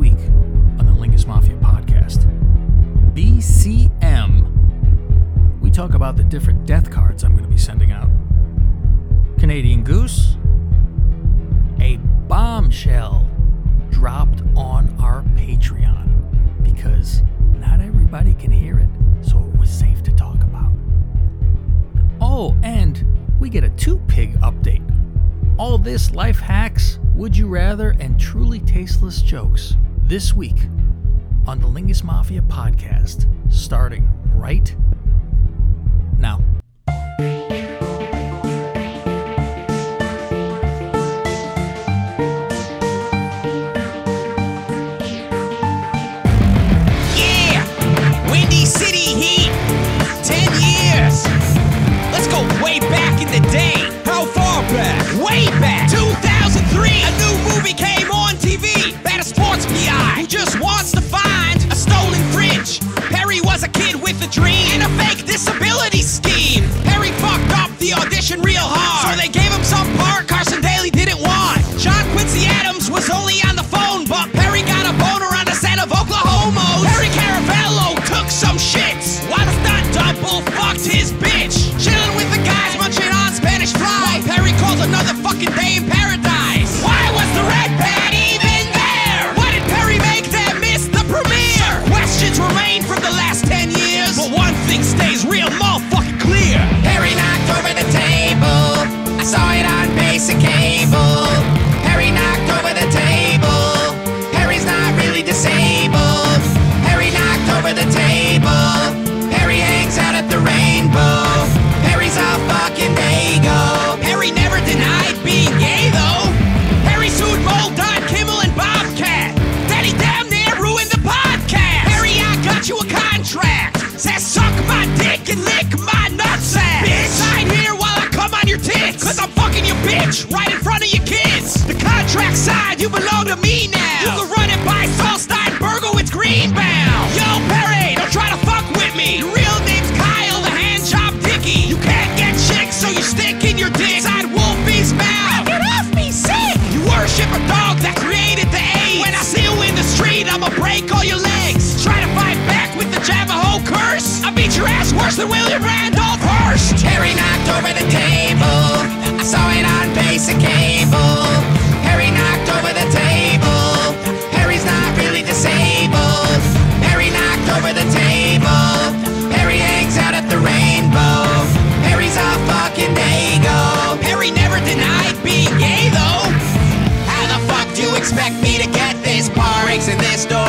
week on the Lingus Mafia podcast. BCM. We talk about the different death cards I'm going to be sending out. Canadian Goose. A bombshell dropped on our Patreon because not everybody can hear it, so it was safe to talk about. Oh, and we get a two pig update. All this life hacks, would you rather, and truly tasteless jokes this week on the Lingus Mafia podcast, starting right now.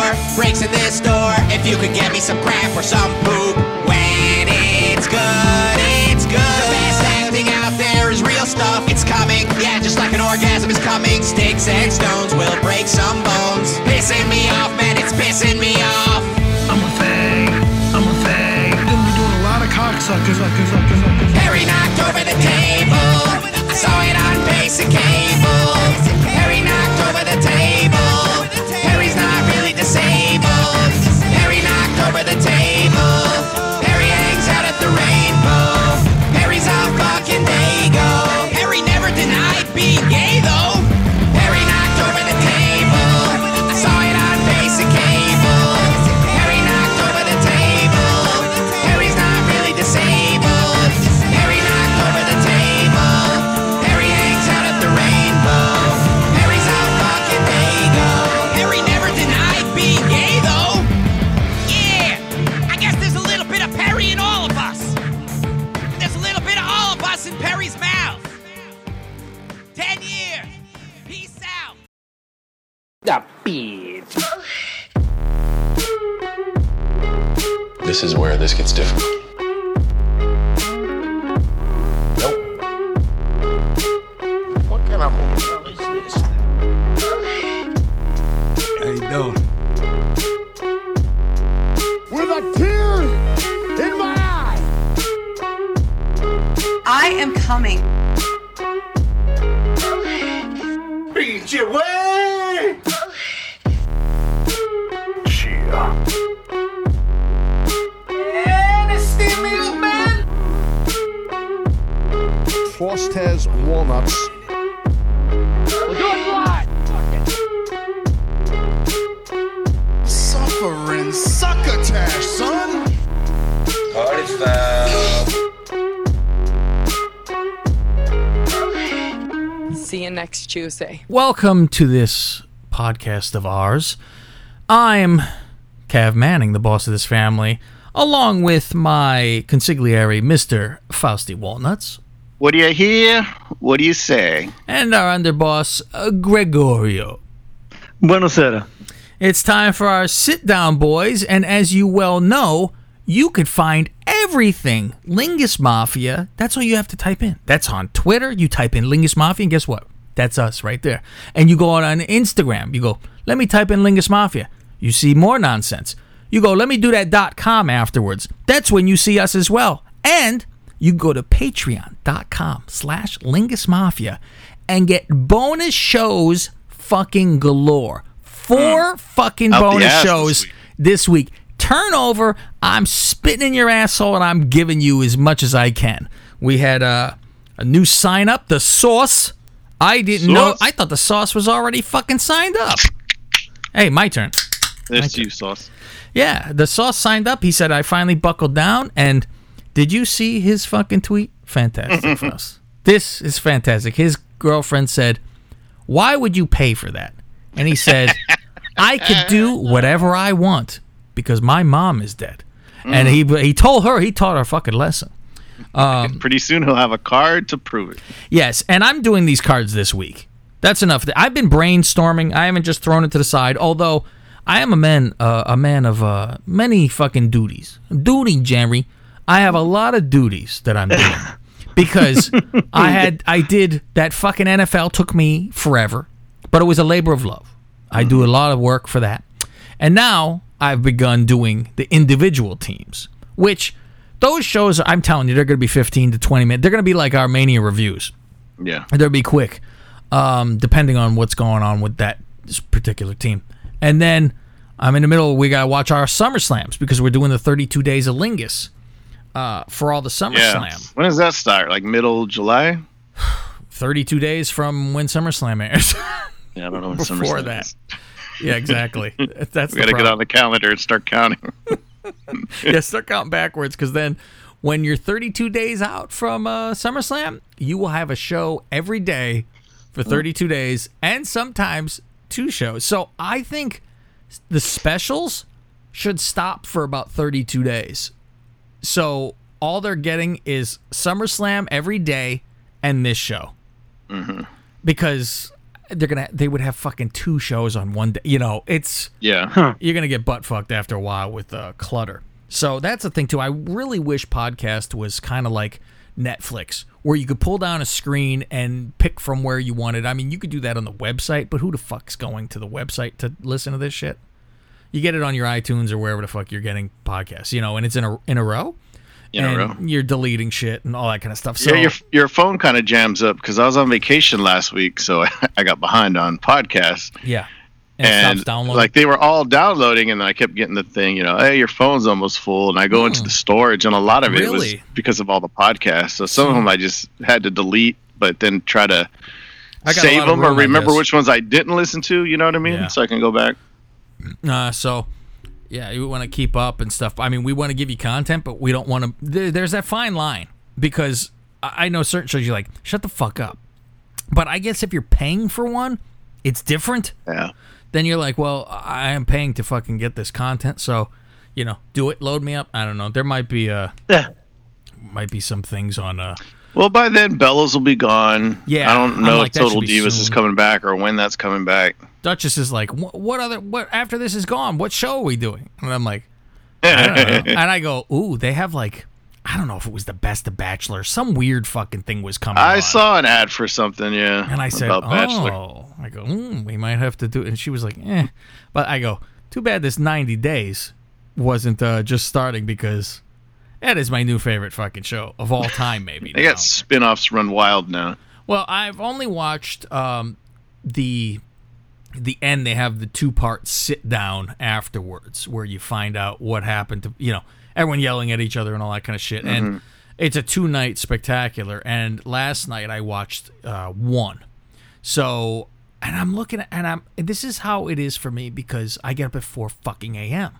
door, breaks in this door. If you could get me some crap or some poop, when it's good, it's good. The best acting out there is real stuff. It's coming, yeah, just like an orgasm is coming. Sticks and stones will break some bones. Pissing me off, man, it's pissing me off. I'm a thing, I'm a thing. You're gonna be doing a lot of cocksuckers, suckers. Harry knocked over the table. I saw it on basic cable. Next Tuesday. Welcome to this podcast of ours. I'm Cav Manning, the boss of this family, along with my consigliere, Mr. Fausty Walnuts, What do you hear? What do you say? and our underboss, uh, Gregorio. Buonasera. It's time for our sit down, boys, and as you well know, you could find everything Lingus Mafia. That's all you have to type in. That's on Twitter. You type in Lingus Mafia, and guess what? That's us right there. And you go out on Instagram. You go, let me type in Lingus Mafia. You see more nonsense. You go, let me do that dot com afterwards. That's when you see us as well. And you go to patreon.com slash Lingus Mafia and get bonus shows fucking galore. Four hmm. fucking Out the bonus shows this week. Turn over. I'm spitting in your asshole and I'm giving you as much as I can. We had a, a new sign up, the sauce. I didn't know. I thought the sauce was already fucking signed up. Hey, my turn. There's you, sauce. Yeah, the sauce signed up. He said I finally buckled down. And did you see his fucking tweet? Fantastic for us. This is fantastic. His girlfriend said, "Why would you pay for that?" And he said, "I could do whatever I want because my mom is dead." And he he told her he taught her a fucking lesson. Pretty soon he'll have a card to prove it. Yes, and I'm doing these cards this week. That's enough. I've been brainstorming. I haven't just thrown it to the side. Although I am a man, uh, a man of uh, many fucking duties. Duty, Jerry. I have a lot of duties that I'm doing because I had, I did that fucking NFL took me forever, but it was a labor of love. I do a lot of work for that, and now I've begun doing the individual teams, which those shows. I'm telling you, they're going to be 15 to 20 minutes. They're going to be like our Mania reviews. Yeah. They'll be quick, um, depending on what's going on with that particular team. And then I'm in the middle. We gotta watch our Summer Slams because we're doing the 32 days of Lingus uh, for all the Summer Yeah. Slam. When does that start? Like middle July? 32 days from when SummerSlam airs. Yeah, I don't know when Before SummerSlam that. is. yeah, exactly. That's We gotta get on the calendar and start counting. yeah, start counting backwards because then when you're 32 days out from uh, SummerSlam, you will have a show every day for 32 days and sometimes two shows. So I think the specials should stop for about 32 days. So all they're getting is SummerSlam every day and this show. Because they're gonna they would have fucking two shows on one day. You know, it's yeah. you're gonna get butt fucked after a while with uh, clutter. So that's the thing too. I really wish podcast was kind of like Netflix, where you could pull down a screen and pick from where you wanted. I mean, you could do that on the website, but who the fuck's going to the website to listen to this shit? You get it on your iTunes or wherever the fuck you're getting podcasts, you know, and it's in a in a row. In a row. You're deleting shit and all that kind of stuff. So yeah, your your phone kind of jams up because I was on vacation last week, so I I got behind on podcasts. yeah, and, and downloading. like they were all downloading, and I kept getting the thing, you know, hey, your phone's almost full, and I go into the storage, and a lot of it was Hmm. Because of all the podcasts. So some of them I just had to delete, but then try to I got a save them or remember which ones I didn't listen to. You know what I mean? Yeah. So I can go back. Uh, so, yeah, you want to keep up and stuff. I mean, we want to give you content, but we don't want to. There, there's that fine line because I I know certain shows you're like, shut the fuck up. But I guess if you're paying for one, it's different. Yeah. Then you're like, well, I am paying to fucking get this content, so you know, do it, load me up. I don't know. There might be uh, Yeah. might be some things on uh, Well, by then Bellows will be gone. Yeah, I don't know like, if Total Divas is coming back or when that's coming back. Duchess is like, what, other what after this is gone? What show are we doing? And I'm like, I and I go, ooh, they have like, I don't know if it was the best of Bachelor. Some weird fucking thing was coming. I on. saw an ad for something, yeah. and I said, about Bachelor. oh, I go, mm, we might have to do. it. And she was like, eh, but I go, too bad this 90 days wasn't uh, just starting because that is my new favorite fucking show of all time. Maybe They now. got spin-offs run wild now. Well, I've only watched um, the the end. They have the two part sit down afterwards, where you find out what happened to you know everyone yelling at each other and all that kind of shit. And it's a two night spectacular. And last night I watched uh, one. So and I'm looking at and I'm this is how it is for me because I get up at four fucking a.m.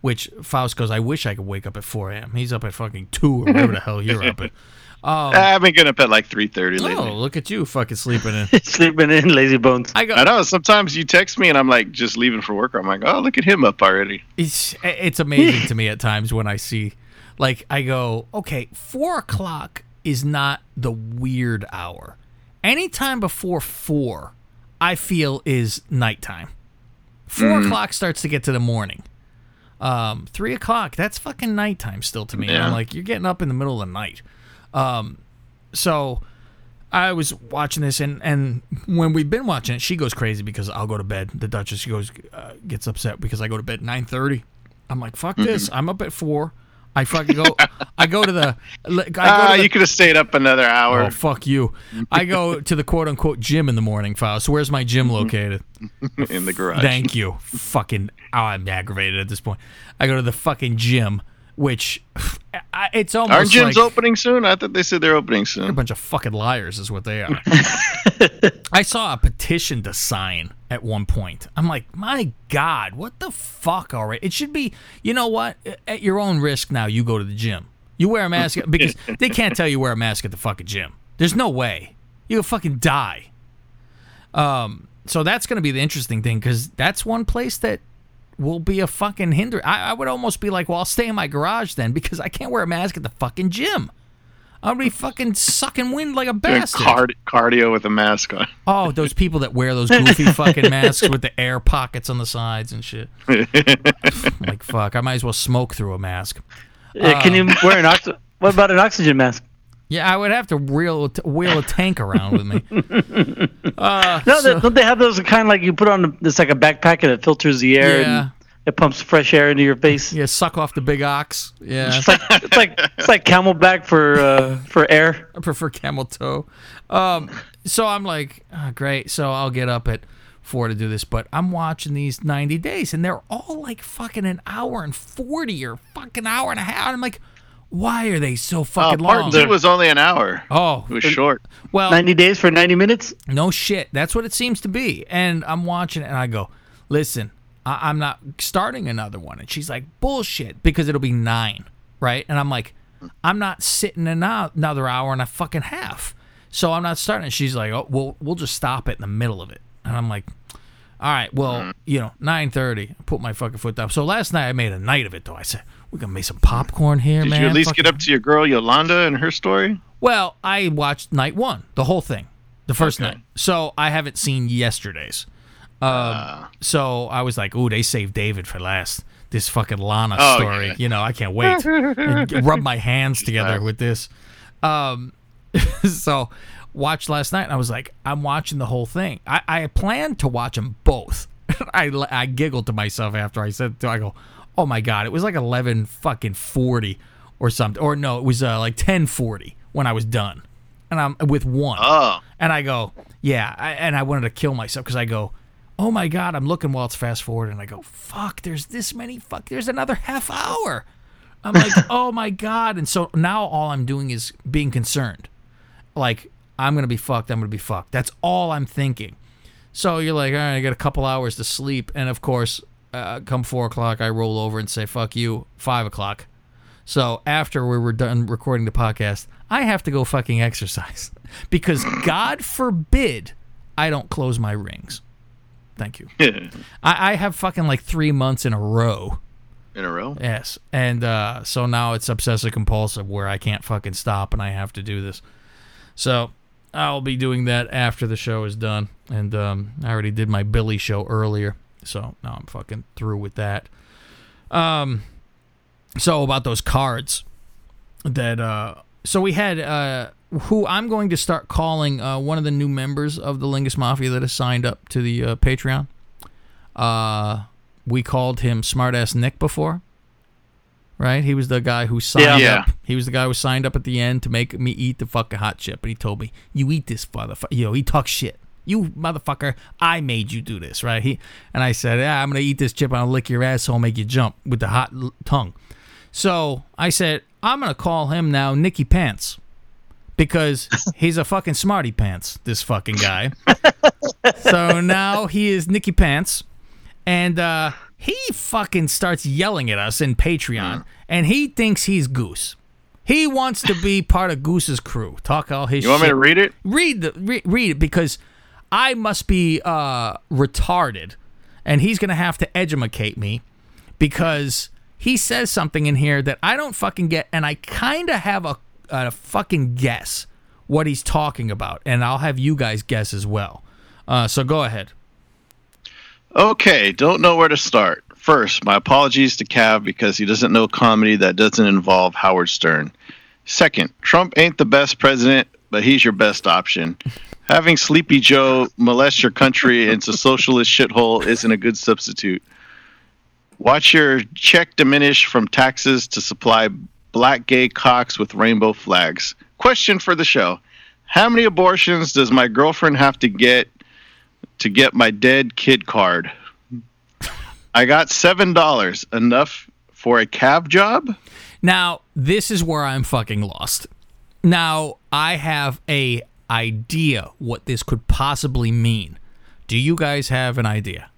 Which Faust goes, I wish I could wake up at 4 a.m. He's up at fucking 2 or whatever the hell you're up at. I've been getting up at like three thirty lately. Oh, look at you fucking sleeping in. Sleeping in lazy bones. I go. I know. Sometimes you text me and I'm like just leaving for work. I'm like, oh, look at him up already. It's it's amazing to me at times when I see, like, I go, okay, four o'clock is not the weird hour. Anytime before four, I feel is nighttime. 4 o'clock starts to get to the morning. Um, three o'clock, that's fucking nighttime still to me. And I'm like, you're getting up in the middle of the night. Um, so I was watching this, and and when we've been watching it, she goes crazy because I'll go to bed. The Duchess she goes uh, gets upset because I go to bed nine thirty. I'm like, fuck this. I'm up at four. I fucking go. I go to the. I go to Ah, the- you could have stayed up another hour. Oh fuck you! I go to the quote unquote gym in the morning, Faust. So where's my gym located? in the garage. Thank you. Fucking. Oh, I'm aggravated at this point. I go to the fucking gym, which it's almost Aren't gyms like, opening soon? I thought they said they're opening soon. a bunch of fucking liars is what they are. I saw a petition to sign at one point. I'm like, my God, what the fuck already? It should be, you know what? At your own risk now, you go to the gym. You wear a mask because they can't tell you wear a mask at the fucking gym. There's no way. You'll fucking die. Um, so that's going to be the interesting thing because that's one place that will be a fucking hinder. I, I would almost be like, well, I'll stay in my garage then because I can't wear a mask at the fucking gym. I'll be fucking sucking wind like a Doing bastard. card- cardio with a mask on. Oh, those people that wear those goofy fucking masks with the air pockets on the sides and shit. like fuck, I might as well smoke through a mask. Yeah, can you um, wear an oxy- What about an oxygen mask? Yeah, I would have to wheel wheel a tank around with me. Uh, No, so- they, don't they have those kind of like you put on? It's like a backpack and it filters the air Yeah. and it pumps fresh air into your face. yeah, suck off the big ox. Yeah, It's like it's like it's like CamelBak for uh, for air. I prefer camel toe. Um, so I'm like, "Ah, great. So I'll get up at four to do this, but I'm watching these 90 days, and they're all like fucking an hour and 40 or fucking hour and a half. And I'm like, why are they so Oh, fucking part long? two was only an hour. oh, It was short. well, Ninety days for ninety minutes. no shit. That's what it seems to be. And I'm watching it, and I go, listen, I- I'm not starting another one. And she's like, bullshit, because it'll be nine, right? And I'm like, I'm not sitting an hou- another hour and a fucking half. So I'm not starting. And she's like, oh, we'll we'll just stop it in the middle of it. And I'm like, all right, well, mm-hmm. you know, 9:30. I put my fucking foot down. So last night I made a night of it, though. I said we're gonna make some popcorn here, Did man. Did you at least Fucking- get up to your girl Yolanda and her story? well, I watched night one, the whole thing, the first Okay. night. So I haven't seen yesterday's. Um, so I was like, "Ooh, they saved David for last." This fucking Lana Oh, story, yeah. you know, I can't wait. rub my hands together with this. Um, so watched last night, and I was like, I'm watching the whole thing. I, I planned to watch them both. I I giggled to myself after I said, I go, oh my god, it was like eleven fucking forty or something, or no, it was uh, like ten forty when I was done, and I'm with one. Oh, And I go, yeah. I, and I wanted to kill myself because I go, oh my God, I'm looking while it's fast forward. And I go, fuck, there's this many, fuck, there's another half hour. I'm like, oh my God. And so now all I'm doing is being concerned. Like, I'm going to be fucked. I'm going to be fucked. That's all I'm thinking. So you're like, all right, I got a couple hours to sleep. And of course, uh, come four o'clock, I roll over and say, fuck you, five o'clock. So after we were done recording the podcast, I have to go fucking exercise because God forbid I don't close my rings. Thank you. I, I have fucking like three months in a row. in a row. Yes. And uh, so now it's obsessive compulsive where I can't fucking stop and I have to do this. So I'll be doing that after the show is done. And um, I already did my Billy show earlier. So now I'm fucking through with that. Um, so about those cards that uh so we had uh who I'm going to start calling uh, one of the new members of the Lingus Mafia that has signed up to the uh, Patreon. Uh, we called him Smartass Nick before, right? He was the guy who signed Yeah. up. He was the guy who signed up at the end to make me eat the fucking hot chip, and he told me, "You eat this motherfucker." You know, he talks shit. You motherfucker, I made you do this, right? He and I said, "Yeah, I'm gonna eat this chip. and I'll lick your asshole, make you jump with the hot l- tongue." So I said, I'm gonna call him now Nicky Pants because he's a fucking smarty pants. This fucking guy. so now he is Nicky Pants, and uh, he fucking starts yelling at us in Patreon, and he thinks he's Goose. He wants to be part of Goose's crew. Talk all his shit. You want me to read it? read the re- read it because I must be uh, retarded, and he's gonna have to educate me because he says something in here that I don't fucking get, and I kind of have a, a fucking guess what he's talking about, and I'll have you guys guess as well. Uh, so go ahead. Okay, don't know where to start. First, my apologies to Cav because he doesn't know comedy that doesn't involve Howard Stern. Second, Trump ain't the best president, but he's your best option. Having Sleepy Joe molest your country into socialist shithole isn't a good substitute. Watch your check diminish from taxes to supply black gay cocks with rainbow flags. Question for the show. How many abortions does my girlfriend have to get to get my dead kid card? I got seven dollars. Enough for a cab job? Now, this is where I'm fucking lost. Now, I have a idea what this could possibly mean. Do you guys have an idea?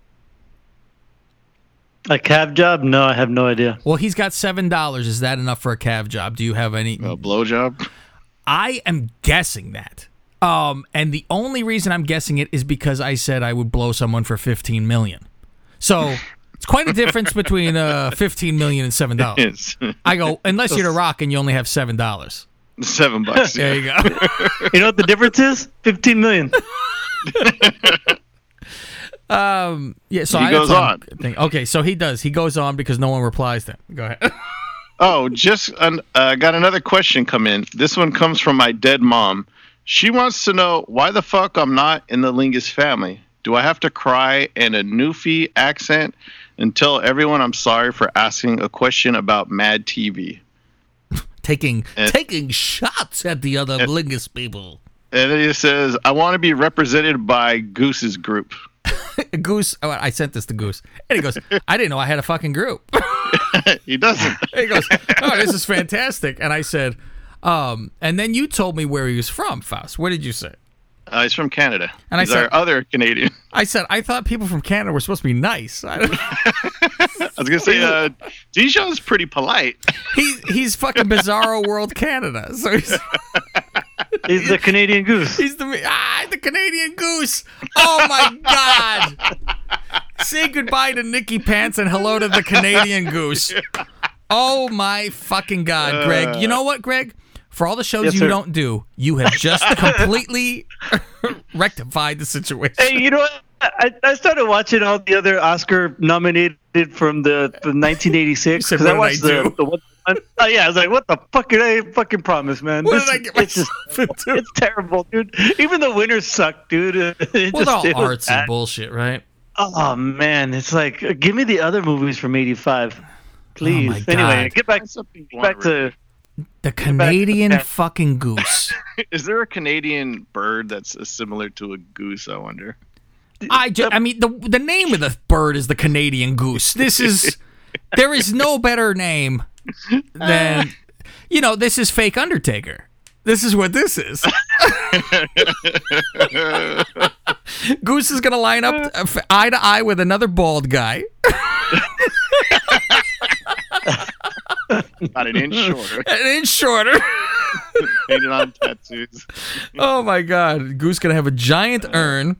A cab job? No, I have no idea. Well, he's got seven dollars. Is that enough for a cab job? Do you have any? A blowjob? I am guessing that. Um, and the only reason I'm guessing it is because I said I would blow someone for fifteen million. So it's quite a difference between uh fifteen million and seven dollars. I go unless you're the Rock and you only have seven dollars. Seven bucks. There you go. You know what the difference is? 15 million. um. Yeah. So He I, goes that's what I'm on. thinking. Okay, so he does. He goes on because no one replies to him. Go ahead. Oh, just uh, uh, got another question come in. This one comes from my dead mom. She wants to know why the fuck I'm not in the Lingus family. Do I have to cry in a Newfie accent and tell everyone I'm sorry for asking a question about Mad TV? Taking Eh. taking shots at the other Lingus people. And then he says, I want to be represented by Goose's group. Goose. Oh, I sent this to Goose, and he goes, "I didn't know I had a fucking group." he doesn't. he goes, "Oh, this is fantastic," and I said, um, and then you told me where he was from, Faust. What did you say? Uh, he's from Canada. And I said- our other Canadian. I said I thought people from Canada were supposed to be nice. I I was gonna say, uh, Dijon's pretty polite. he he's fucking Bizarro World Canada, so he's He's the Canadian goose. he's the ah the Canadian Goose. Oh my god! Say goodbye to Nicky Pants and hello to the Canadian Goose. Oh my fucking god, Greg! You know what, Greg? For all the shows Yes, you sir. don't do, you have just completely rectified the situation. Hey, you know what? I, I started watching all the other Oscar nominated from the from 1986 because I watched I the, do?" the one. Oh yeah, I was like, "What the fuck did I fucking promise, man?" What This did I get it's just, into? it's terrible, dude. Even the winners suck, dude. It Well, just- all it was artsy bad. bullshit, right? Oh man, it's like, uh, give me the other movies from '85, please. Oh, my anyway, God. get back Something you back to. The Canadian back. fucking goose. Is there a Canadian bird that's uh, similar to a goose? I wonder. I, ju- I mean, the the name of the bird is the Canadian goose. This is there is no better name than you know. This is fake Undertaker. This is what this is. Goose is gonna line up uh, eye to eye with another bald guy. About an inch shorter. An inch shorter. Painted on tattoos. Oh my god. Goose gonna have a giant uh. urn.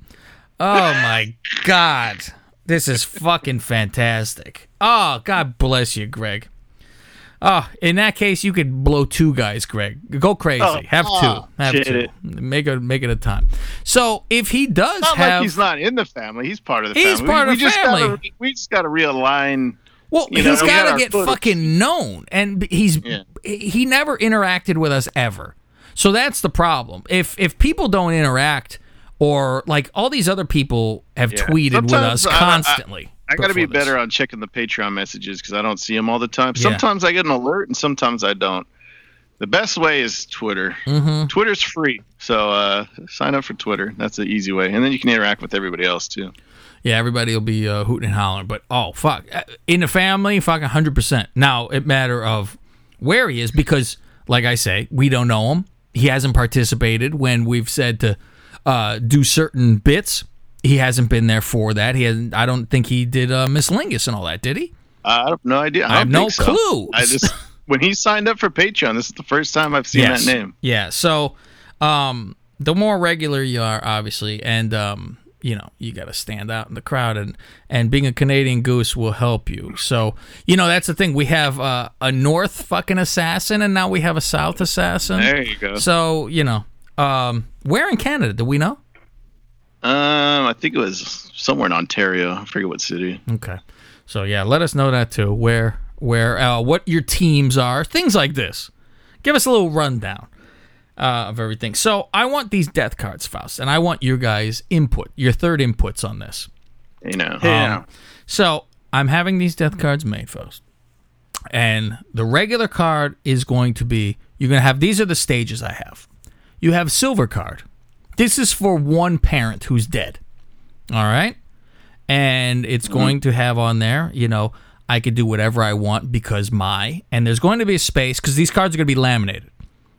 Oh my god. This is fucking fantastic. Oh, God bless you, Greg. Oh, in that case, you could blow two guys, Greg. Go crazy. Oh, have oh, two. Have two. it. Make it make it a time. So if he does Not have like he's not in the family. He's part of the He's family. part we, of we the family. Gotta, we just got to realign. Well, You he's got to get footage. fucking known, and he's Yeah. he never interacted with us ever. So that's the problem. If if people don't interact, or like all these other people have Yeah. tweeted with us I- I- constantly. I got to be this. better on checking the Patreon messages because I don't see them all the time. Yeah. Sometimes I get an alert and sometimes I don't. The best way is Twitter. Mm-hmm. Twitter's free, so uh, sign up for Twitter. That's the easy way, and then you can interact with everybody else too. Yeah, everybody will be uh, hooting and hollering. But oh fuck, Uh, in the family, fucking hundred percent. Now it matter of where he is because, like I say, we don't know him. He hasn't participated when we've said to uh, do certain bits. He hasn't been there for that. He hasn't. I don't think he did uh, Miss Lingus and all that. Did he? I have no idea. I, I have no so. clue. I just when he signed up for Patreon, this is the first time I've seen Yes. that name. Yeah. So, um, the more regular you are, obviously, and um, you know, you got to stand out in the crowd, and and being a Canadian goose will help you. So, you know, that's the thing. We have uh, a North fucking assassin, and now we have a South assassin. There you go. So, you know, um, where in Canada do we know? Um, I think it was somewhere in Ontario. I forget what city. Okay. So yeah, let us know that too. Where where uh, what your teams are, things like this. Give us a little rundown uh, of everything. So I want these death cards, Faust, and I want your guys' input, your third inputs on this. You know. Um, so I'm having these death cards made, Faust, and the regular card is going to be you're going to have these are the stages I have. You have silver card. This is for one parent who's dead. All right. And it's going to have on there, you know, I could do whatever I want because my, and there's going to be a space because these cards are going to be laminated.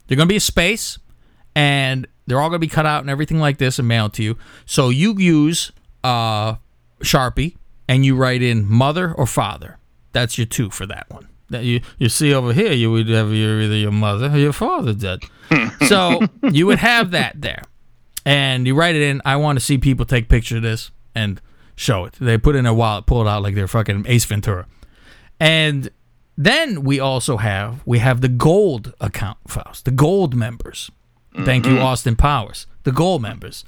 They're going to be a space and they're all going to be cut out and everything like this and mailed to you. So you use uh, Sharpie and you write in mother or father. That's your two for that one. That you you see over here, you would have your either your mother or your father dead. so you would have that there, and you write it in. I want to see people take picture of this and show it. They put it in their wallet, pull it out like they're fucking Ace Ventura, and then we also have we have the gold account Faust, the gold members. Thank you, Austin Powers, the gold members.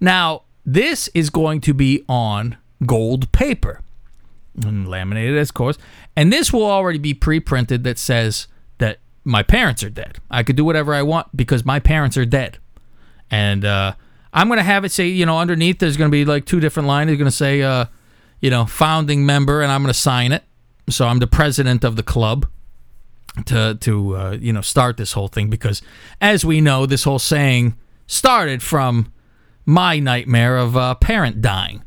Now this is going to be on gold paper and laminated, of course. And this will already be pre-printed that says that my parents are dead. I could do whatever I want because my parents are dead. And uh, I'm gonna have it say, you know, underneath there's gonna be like two different lines. It's gonna say, uh, you know, founding member, and I'm gonna sign it. So I'm the president of the club to to uh, you know start this whole thing because, as we know, this whole saying started from my nightmare of a parent dying.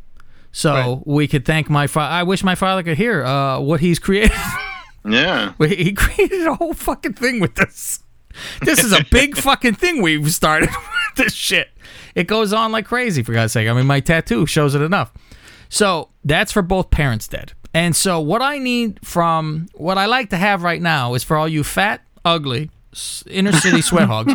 So we could thank my father. I wish my father could hear uh, what he's created. Yeah. He- he created a whole fucking thing with this. This is a big fucking thing we've started with this shit. It goes on like crazy, for God's sake. I mean, my tattoo shows it enough. So that's for both parents dead. And so what I need from what I like to have right now is for all you fat, ugly, inner city sweat hogs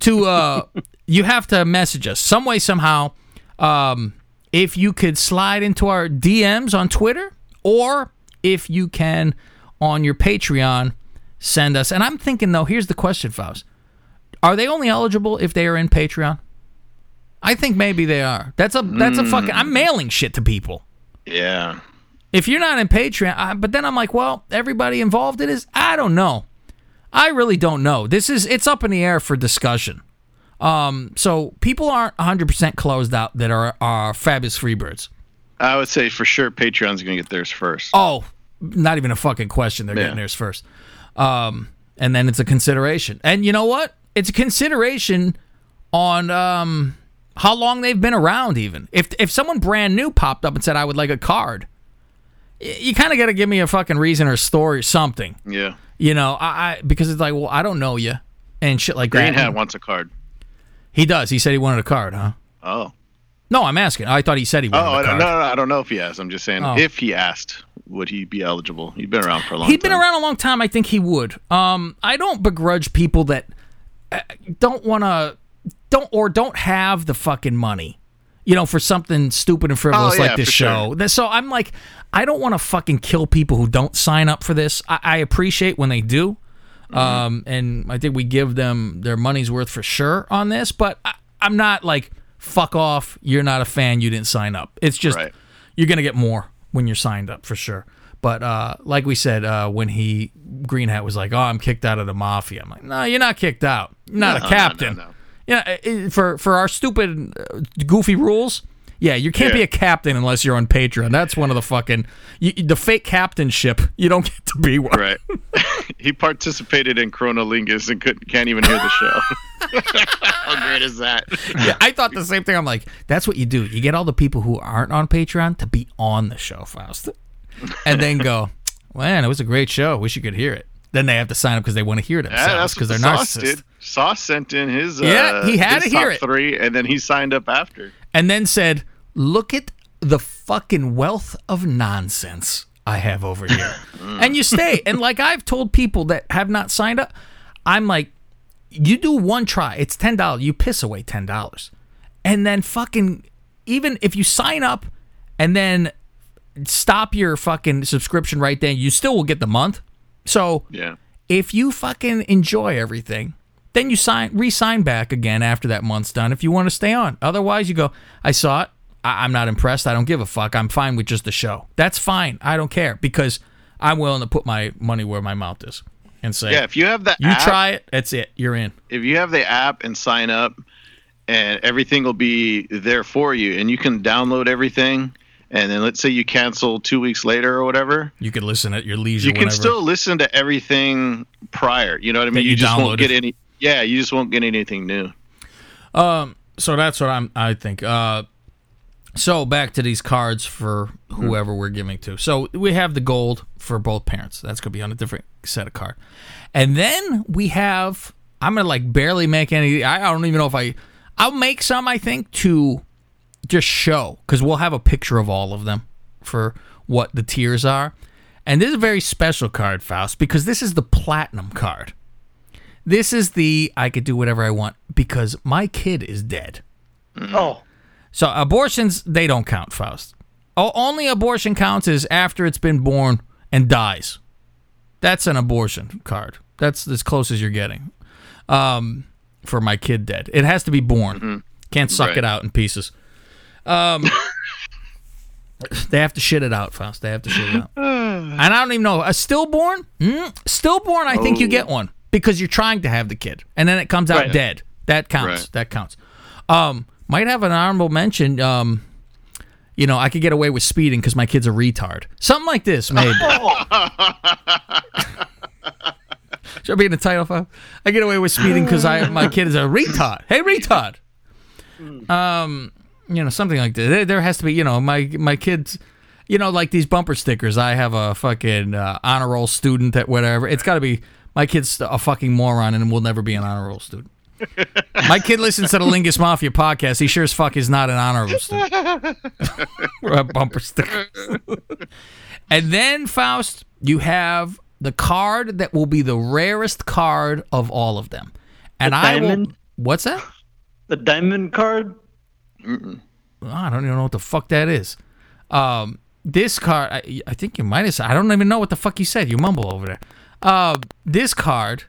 to uh you have to message us some way somehow. Um if you could slide into our DMs on Twitter or if you can on your Patreon send us. And I'm thinking though, here's the question, Faust. Are they only eligible if they are in Patreon? I think maybe they are. That's a that's a fucking I'm mailing shit to people. Yeah. If you're not in Patreon, I, but then I'm like, well, everybody involved in this, I don't know. I really don't know. This is it's up in the air for discussion. Um, so people aren't 100% closed out that are are fabulous freebirds. I would say for sure Patreon's going to get theirs first. Oh, not even a fucking question. They're Yeah. getting theirs first. Um, and then it's a consideration. And you know what? It's a consideration on um, how long they've been around. Even if if someone brand new popped up and said, "I would like a card," you kind of got to give me a fucking reason or story or something. Yeah. You know, I, I because it's like, well, I don't know you and shit like Green that. Hat wants a card. He does. He said he wanted a card, huh? Oh. No, I'm asking. I thought he said he Oh, wanted I a card. no, no, no, I don't know if he asked. I'm just saying Oh. if he asked, would he be eligible? He'd been around for a long time. He'd been time. around a long time. I think he would. Um, I don't begrudge people that uh, don't want to, don't or don't have the fucking money, you know, for something stupid and frivolous Oh, yeah, like this show. Th- So I'm like, I don't want to fucking kill people who don't sign up for this. I, I appreciate when they do, Mm-hmm. um, and I think we give them their money's worth for sure on this. But I, I'm not like, fuck off. You're not a fan. You didn't sign up. It's just Right. you're gonna get more when you're signed up for sure. But uh, like we said, uh, when he Green Hat was like, "Oh, I'm kicked out of the mafia," I'm like, "No, you're not kicked out. You're not No, a captain. no, no. Yeah, uh, for for our stupid, uh, goofy rules." Yeah, you can't be a captain unless you're on Patreon. That's one of the fucking you, the fake captainship. You don't get to be one. Right. he participated in Chronolingus and couldn't, can't even hear the show. How great is that? Yeah, I thought the same thing. I'm like, that's what you do. You get all the people who aren't on Patreon to be on the show, Faust, and then go, man, it was a great show. Wish you could hear it. Then they have to sign up because they want to hear it Yeah, themselves that's because what they're Sauce narcissists. did. Sauce sent in his uh, Yeah, he had to hear it. three, and then he signed up after. And then said, look at the fucking wealth of nonsense I have over here. and you stay. And like I've told people that have not signed up, I'm like, you do one try, it's ten dollars. You piss away ten dollars, and then fucking even if you sign up and then stop your fucking subscription right then, you still will get the month. So Yeah. if you fucking enjoy everything, then you sign re-sign back again after that month's done if you want to stay on. Otherwise, you go, I saw it. I- I'm not impressed. I don't give a fuck. I'm fine with just the show. That's fine. I don't care because I'm willing to put my money where my mouth is and say, Yeah, if you have the you app, try it. That's it. You're in. if you have the app and sign up, and everything will be there for you, and you can download everything. And then let's say you cancel two weeks later or whatever, You can listen at your leisure. you can whenever. still listen to everything prior. You know what I mean? you just won't get any. Yeah, you just won't get anything new. so that's what I'm. I think. Uh, so back to these cards for whoever we're giving to. So we have the gold for both parents. That's gonna be on a different set of card, and then we have. I'm gonna like barely make any. I don't even know if I. I'll make some. I think to just show because we'll have a picture of all of them for what the tiers are. And this is a very special card, Faust, because this is the platinum card. This is the I could do whatever I want because my kid is dead. Oh, So abortions they don't count, Faust. O- only abortion counts is after it's been born and dies. That's an abortion card. That's as close as you're getting. Um, for my kid dead, it has to be born. Can't suck Right. it out in pieces. Um, they have to shit it out, Faust. They have to shit it out. and I don't even know a stillborn. Mm, stillborn, I think you Oh. get one because you're trying to have the kid, and then it comes out Right. dead. That counts. Right. That counts. Um, might have an honorable mention. Um, you know, I could get away with speeding because my kid's a retard. Something like this, maybe. Should I be in the title file? I get away with speeding because I my kid is a retard. Hey, retard. Um, you know, something like that. There, there has to be, you know, my my kids. You know, like these bumper stickers. I have a fucking uh, honor roll student at whatever. It's got to be my kid's a fucking moron and will never be an honor roll student. My kid listens to the Lingus Mafia podcast. He sure as fuck is not an honor roll student. We're a bumper sticker. and then Faust, you have the card that will be the rarest card of all of them. And The I will. What's that? the diamond card. I don't even know what the fuck that is. Um, this card, I, I think you might have said. I don't even know what the fuck you said. You mumble over there. Uh, this card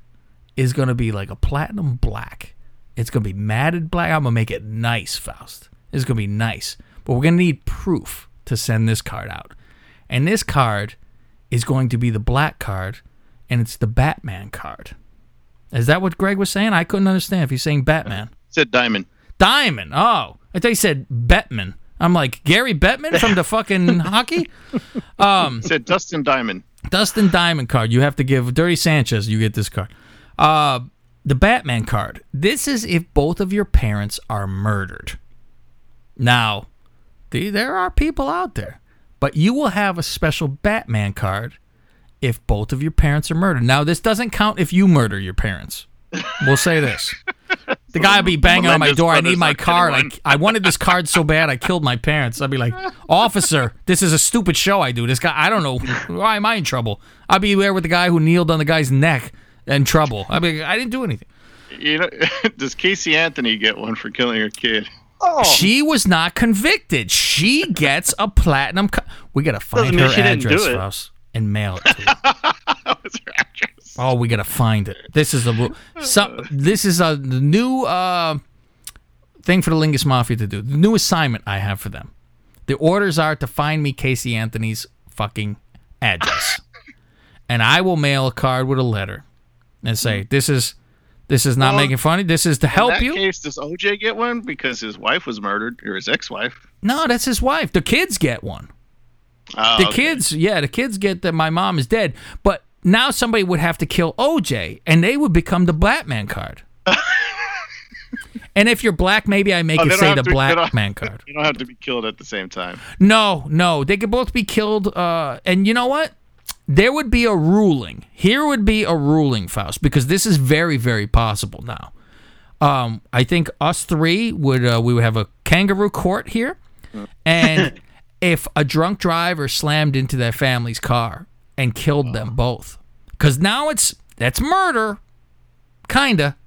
is gonna be like a platinum black. It's gonna be matted black. I'm gonna make it nice, Faust. It's gonna be nice, but we're gonna need proof to send this card out. And this card is going to be the black card, and it's the Batman card. Is that what Greg was saying? I couldn't understand if he's saying Batman. said Diamond. Diamond. Oh, I thought you said Bettman. I'm like Gary Bettman from the fucking hockey. said Dustin Diamond. Dustin Diamond card. You have to give Dirty Sanchez. You get this card. Uh, the Batman card. This is if both of your parents are murdered. Now, the, there are people out there, but you will have a special Batman card if both of your parents are murdered. Now, this doesn't count if you murder your parents. We'll say this. The guy will be banging on my door. I need my aren't card. I. I wanted this card so bad I killed my parents. I'd be like, Officer, this is a stupid show I do. This guy, I don't know. Why am I in trouble? I'd be there with the guy who kneeled on the guy's neck in trouble. I'd be like, I didn't do anything. You know, does Casey Anthony get one for killing her kid? Oh, She was not convicted. She gets a platinum. Co- we got to find Doesn't her address, do it. Faust, and mail it to her. What's her address? Oh, we gotta find it. This is a ru- so, This is a new uh, thing for the Lingus Mafia to do. The new assignment I have for them. The orders are to find me Casey Anthony's fucking address, and I will mail a card with a letter and say, "This is this is not Well, making funny. This is to In help that you." case, does OJ get one because his wife was murdered or his ex-wife? No, that's his wife. The kids get one. Oh, The okay. kids, yeah, the kids get that my mom is dead, but now somebody would have to kill OJ, and they would become the Batman card. and if you're black, maybe I make Oh, it say the to- black man card. You don't have to be killed at the same time. No, no, they could both be killed. Uh, and you know what? There would be a ruling. Here would be a ruling, Faust, because this is very, very possible now. Um, I think us three would uh, we would have a kangaroo court here, and if a drunk driver slammed into their family's car and killed them both. Because now it's that's murder, kinda.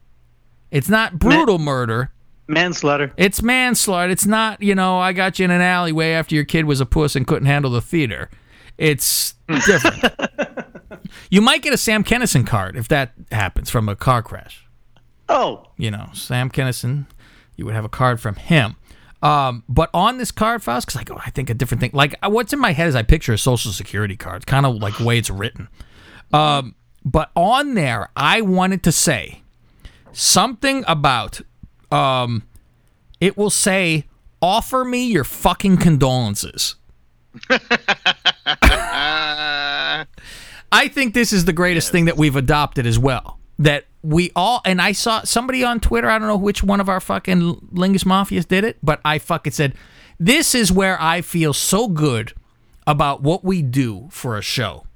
It's not brutal murder. Manslaughter. It's manslaughter. It's not, you know, I got you in an alleyway after your kid was a puss and couldn't handle the theater. It's different. you might get a Sam Kinison card if that happens from a car crash. Oh, You know, Sam Kinison, you would have a card from him. Um, but on this card, Faust, because I go, I think a different thing. Like, uh, what's in my head is I picture a social security card, It's kind of like the way it's written. Um, but on there, I wanted to say something about um, it will say, offer me your fucking condolences. I think this is the greatest thing that we've adopted as well. That we all, and I saw somebody on Twitter, I don't know which one of our fucking Lingus Mafias did it, but I fucking said, this is where I feel so good about what we do for a show.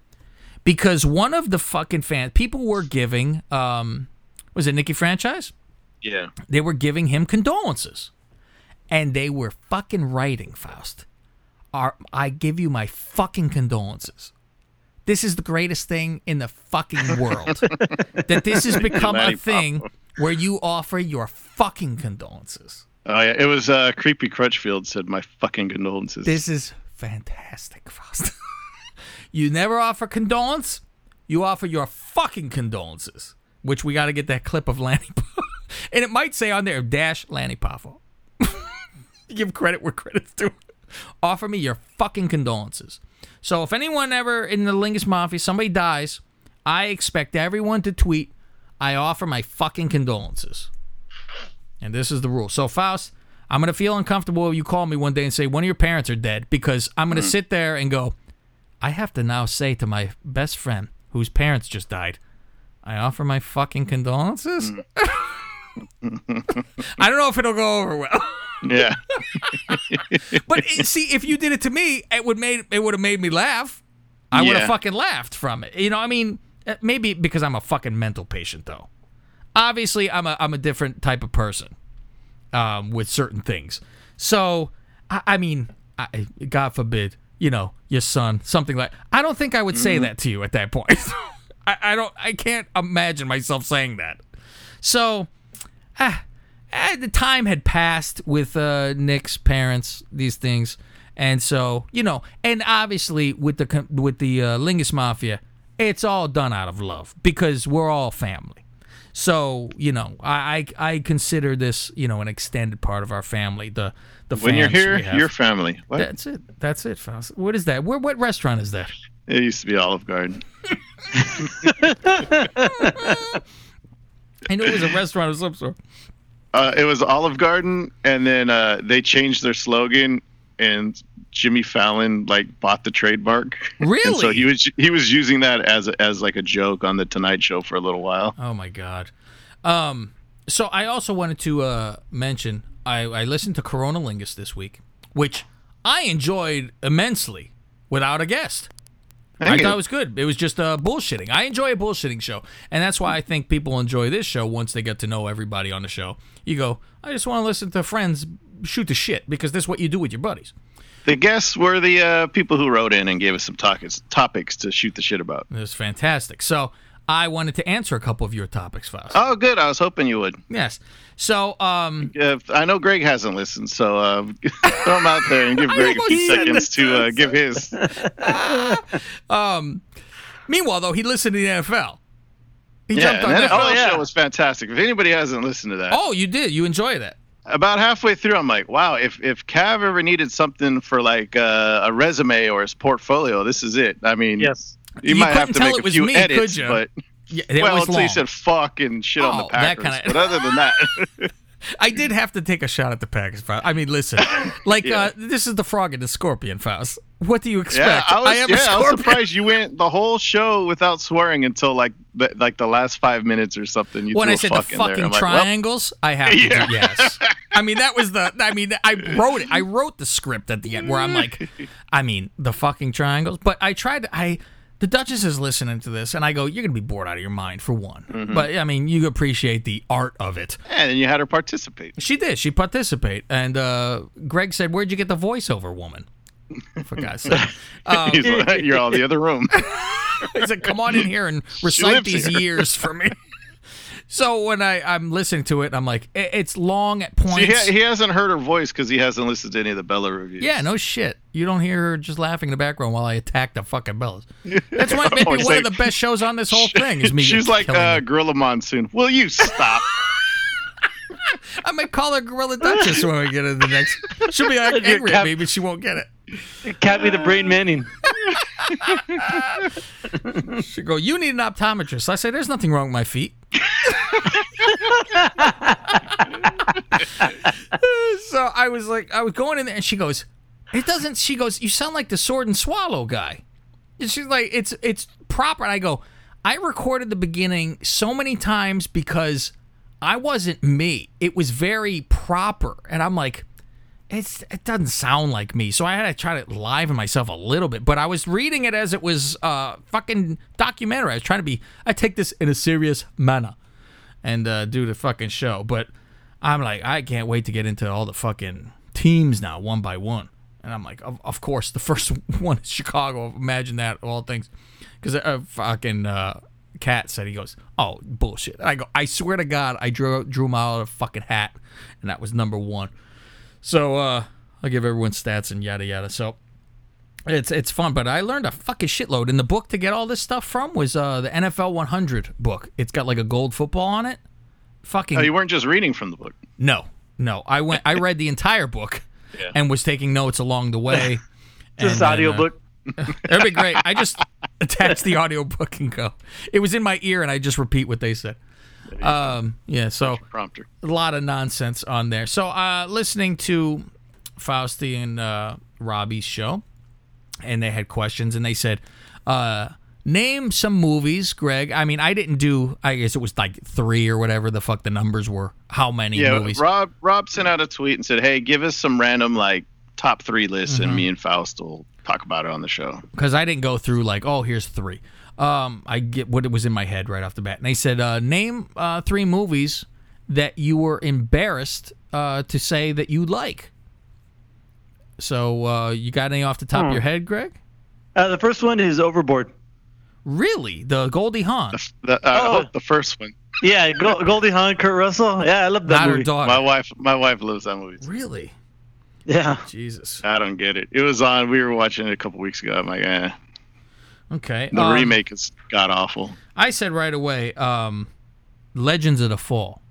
Because one of the fucking fans, people were giving, um, was it Nikki Franchise? Yeah. they were giving him condolences. And they were fucking writing faust. Are i give you my fucking condolences. This is the greatest thing in the fucking world. That this has become a thing where you offer your fucking condolences. Oh yeah, it was uh, creepy Crutchfield said my fucking condolences. this is fantastic faust you never offer condolence you offer your fucking condolences which we got to get that clip of lanny and it might say on there dash lanny poffo give credit where credit's due. Offer me your fucking condolences. So if anyone ever in the Lingus Mafia, somebody dies, I expect everyone to tweet, I offer my fucking condolences. And this is the rule. So Faust, I'm gonna feel uncomfortable if you call me one day and say one of your parents are dead because I'm gonna mm. sit there and go, I have to now say to my best friend whose parents just died, I offer my fucking condolences. I don't know if it'll go over well. yeah. But see, if you did it to me, it would made it would have made me laugh. I would have fucking laughed from it. You know, I mean, uh, maybe because I'm a fucking mental patient, though. Obviously, I'm a I'm a different type of person um, with certain things. So, I, I mean, I, God forbid, you know, your son, something like. I don't think I would say that to you at that point. I, I don't. I can't imagine myself saying that. So, ah, ah, the time had passed with uh, Nick's parents, these things, and so you know, and obviously with the with the uh, Lingus Mafia, it's all done out of love because we're all family. So you know, I I, I consider this you know an extended part of our family. The the When you're here, your family. What? That's it. That's it, Faust. What is that? Where, what restaurant is that? It used to be Olive Garden. I knew it was a restaurant of some sort. Uh, it was Olive Garden, and then uh, they changed their slogan, and Jimmy Fallon like bought the trademark. And so he was he was using that as a, as like a joke on the Tonight Show for a little while. Oh my god. Um. So I also wanted to uh, mention I, I listened to Corona Lingus this week, which I enjoyed immensely without a guest. I thought it was good. It was just uh, bullshitting. I enjoy a bullshitting show, and that's why I think people enjoy this show once they get to know everybody on the show. You go, I just want to listen to friends shoot the shit because that's what you do with your buddies. The guests were the uh, people who wrote in and gave us some topics topics to shoot the shit about. It was fantastic. So I wanted to answer a couple of your topics, Faust. Oh, good. I was hoping you would. yes. So um, Uh, I know Greg hasn't listened, so uh, throw him out there and give Greg a few seconds to uh, give his. meanwhile, though, he listened to the NFL. He Yeah, jumped on and that. NFL Oh, yeah. show was fantastic. If anybody hasn't listened to that, Oh, you did. You enjoy that. about halfway through, I'm like, wow, if if Cav ever needed something for like uh, a resume or his portfolio, this is it. I mean, Yes. You, You might have to tell make it a was few me, could edits, but Yeah, well, until long. you said fuck and shit on Oh, the that Packers. kinda- But other than that, I did have to take a shot at the Packers. I mean, listen, like Yeah. uh, this is the frog and the scorpion, Faust. What do you yeah, expect? I was, am yeah, a I was surprised you went the whole show without swearing until like the, like the last five minutes or something. You when I said the fuck there. fucking I'm like, well, triangles, I have to Yeah. do yes. I mean, that was the. I mean, I wrote it. I wrote the script at the end where I'm like, I mean, the fucking triangles. But I tried. To, I the Duchess is listening to this, and I go, you're gonna be bored out of your mind for one. Mm-hmm. But I mean, you appreciate the art of it. and then you had her participate. She did. She participate. And uh, Greg said, "Where'd you get the voiceover woman?" For God's sake. Um, like, You're all the other room. He said, "Come on in here and recite these here." years for me." so when I I'm listening to it, I'm like, it's long at points. he, he hasn't heard her voice because he hasn't listened to any of the Bella reviews. yeah, no shit. You don't hear her just laughing in the background while I attack the fucking Bellas. That's why maybe one of the best shows on this whole thing is me. She's like uh. Gorilla Monsoon. Will you stop? I might call her Gorilla Duchess when we get into the next. She'll be like, angry at me, but she won't get it. Cat me the brain Manning. She'll go, "You need an optometrist." I say, "There's nothing wrong with my feet." so I was like, I was going in there, and she goes, "It doesn't." She goes, "You sound like the Sword and Swallow guy." And she's like, "It's it's proper." And I go, "I recorded the beginning so many times because I wasn't me. It was very proper." And I'm like. It's it doesn't sound like me, so I had to try to liven myself a little bit. But I was reading it as it was uh fucking documentary. I was trying to be I take this in a serious manner and uh, do the fucking show. But I'm like, I can't wait to get into all the fucking teams now, one by one. And I'm like, of, of course, the first one is Chicago. Imagine that, all things, because uh, fucking uh, Cat said he goes, oh bullshit. I go, I swear to God, I drew drew him out of a fucking hat, and that was number one. So uh, I'll give everyone stats and yada yada. So it's it's fun, but I learned a fucking shitload. And the book to get all this stuff from was uh, the NFL 100 book. It's got like a gold football on it. Fucking Oh, you weren't just reading from the book. no, no. I went. I read the entire book and was taking notes along the way. Then, uh, audiobook. That'd be great. I just attach the audiobook and go. It was in my ear, and I just repeat what they said. Um, yeah. So Prompter. a lot of nonsense on there. So, uh, listening to Fausti and uh, Robbie's show, and they had questions, and they said, uh, "Name some movies, Greg." I mean, I didn't do. I guess it was like three or whatever the fuck the numbers were. How many Yeah, movies? Rob Rob sent out a tweet and said, "Hey, give us some random like top three lists, Mm-hmm. and me and Faust will talk about it on the show." because I didn't go through like, oh, here's three. Um, I get what it was in my head right off the bat, and they said, uh, name uh, three movies that you were embarrassed uh, to say that you like. So uh, you got any off the top of your head, Greg? Uh, the first one is Overboard. Really, the Goldie Hawn, The, uh, Oh. the first one. Yeah, Goldie Hawn, Kurt Russell. Yeah, I love that not her movie. daughter. My wife, my wife loves that movie. Really, Yeah. Jesus. I don't get it. It was on. We were watching it a couple weeks ago. I'm like, eh. Okay, The um, remake is god awful. I said right away, um, Legends of the Fall.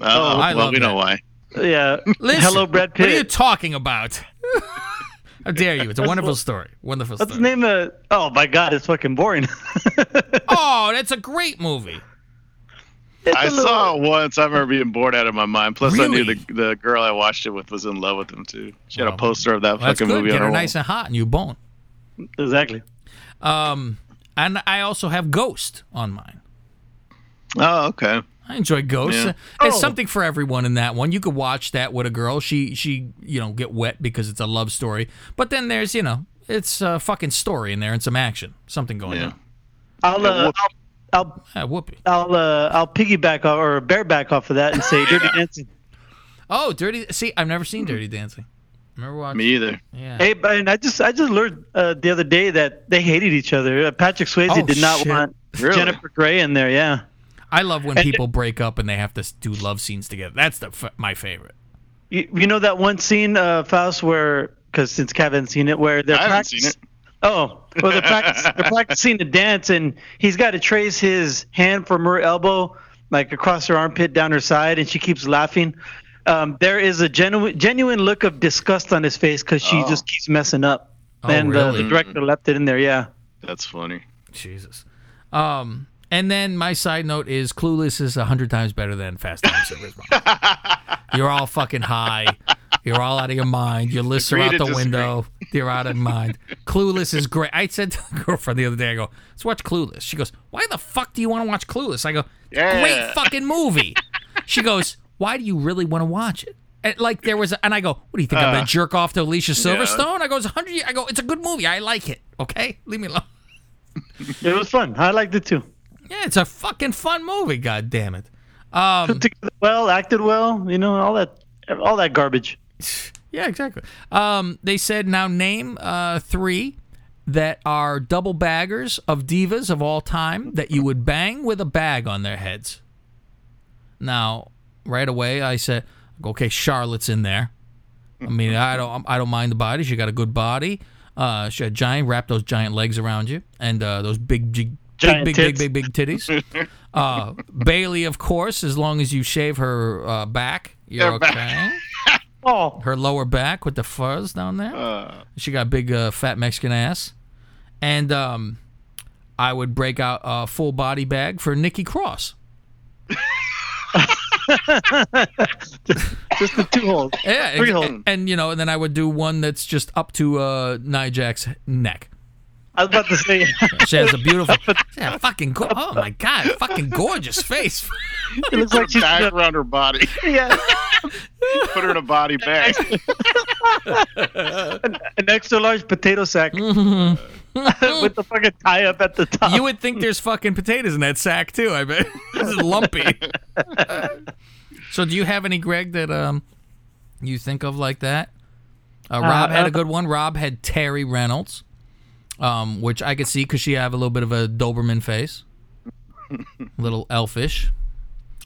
Oh, I well, love we know why. Yeah. Listen, Hello, Brad Pitt. What are you talking about? How dare you? It's a wonderful story. Wonderful What's the story. name of? Oh my God, it's fucking boring. Oh, that's a great movie. It's I a little- saw it once. I remember being bored out of my mind. Plus, I knew the the girl I watched it with was in love with him too. She had Well, a poster of that Well, that's fucking good. movie Get on her her nice and hot, and you bone. Exactly. Um, and I also have Ghost on mine. Oh, okay. I enjoy Ghost. Yeah. There's Oh. something for everyone in that one. You could watch that with a girl. She she you know get wet because it's a love story. But then there's you know it's a fucking story in there and some action, something going Yeah. on. I'll uh. I'll I'll Ah, whoopee. I'll uh, I'll piggyback off, or bareback off of that and say Dirty Dancing. Oh, Dirty. See, I've never seen Dirty Dancing. Remember watching? Me either. Yeah. Hey, and I just I just learned uh, the other day that they hated each other. Uh, Patrick Swayze Oh, did not shit. want Really? Jennifer Grey in there. Yeah. I love when And- people break up and they have to do love scenes together. That's the f- my favorite. You, you know that one scene, uh, Faust, where because since Kev hasn't seen it, where they're I haven't seen it. Oh, well, they're, practice, they're practicing to dance, and he's got to trace his hand from her elbow, like across her armpit down her side, and she keeps laughing. Um, there is a genuine genuine look of disgust on his face because she Oh. just keeps messing up. Oh, and uh, the director left it in there. Yeah. That's funny. Jesus. Um, and then my side note is Clueless is a hundred times better than Fast Times at Ridgemont. You're all fucking high. You're all out of your mind. Your lists are out the disagree. window. You're out of mind. Clueless is great. I said to a girlfriend the other day, I go, let's watch Clueless. She goes, why the fuck do you want to watch Clueless? I go, Yeah. great fucking movie. She goes, why do you really want to watch it? And like there was, a, and I go, what do you think? I'm Uh, gonna jerk off to Alicia Silverstone? I go, it's a hundred. I go, it's a good movie. I like it. Okay, leave me alone. It was fun. I liked it too. Yeah, it's a fucking fun movie. God damn it. Um, Put together well, acted well, you know, all that, all that garbage. Yeah, exactly. Um, they said now name uh, three that are double baggers of divas of all time that you would bang with a bag on their heads. Now, right away, I said, okay, Charlotte's in there. I mean, I don't, I don't mind the body. She got a good body. Uh, she had giant, wrap those giant legs around you, and uh, those big, big, Giant big, big, big, big, big titties. Uh, Bailey, of course, as long as you shave her uh, back, you're Her back. okay. Oh, Her lower back with the fuzz down there. Uh, She got a big uh, fat Mexican ass. And um, I would break out a full body bag for Nikki Cross. just the two holes. Yeah, Three and, holes. and, you know, and then I would do one that's just up to uh, Nia Jax's neck. I was about to say. She has a beautiful, yeah, fucking, go- oh my god, fucking gorgeous face. it looks like she's bag around her body. yeah, Put her in a body bag. an extra large potato sack with the fucking tie up at the top. You would think there's fucking potatoes in that sack too. I bet this is lumpy. so, do you have any, Greg, that um you think of like that? Uh, Rob had a good one. Rob had Terry Reynolds, um, which I could see because she have a little bit of a Doberman face, a little elfish.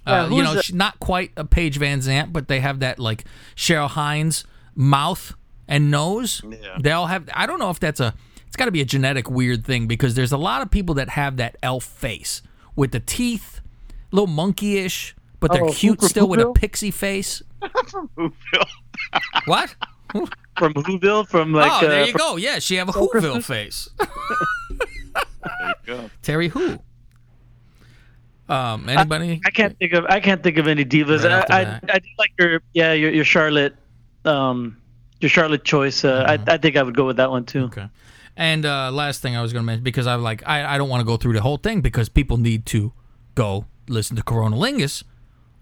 Uh, Yeah, you know, the- she's not quite a Paige VanZant, but they have that like Cheryl Hines mouth and nose. Yeah. They all have. I don't know if that's a. It's got to be a genetic weird thing because there's a lot of people that have that elf face with the teeth, a little monkey-ish, but they're Oh, cute still with a pixie face. What? from Whoville, from like. oh, there uh, you go. Yeah, she have a Whoville face. There you go. Terry Who. Um, anybody? I can't think of I can't think of any divas. Right I, I. I do like your yeah your your Charlotte, um, your Charlotte choice. Uh, I I think I would go with that one too. Okay. And uh, last thing I was going to mention because I'm like I, I don't want to go through the whole thing because people need to go listen to Coronalingus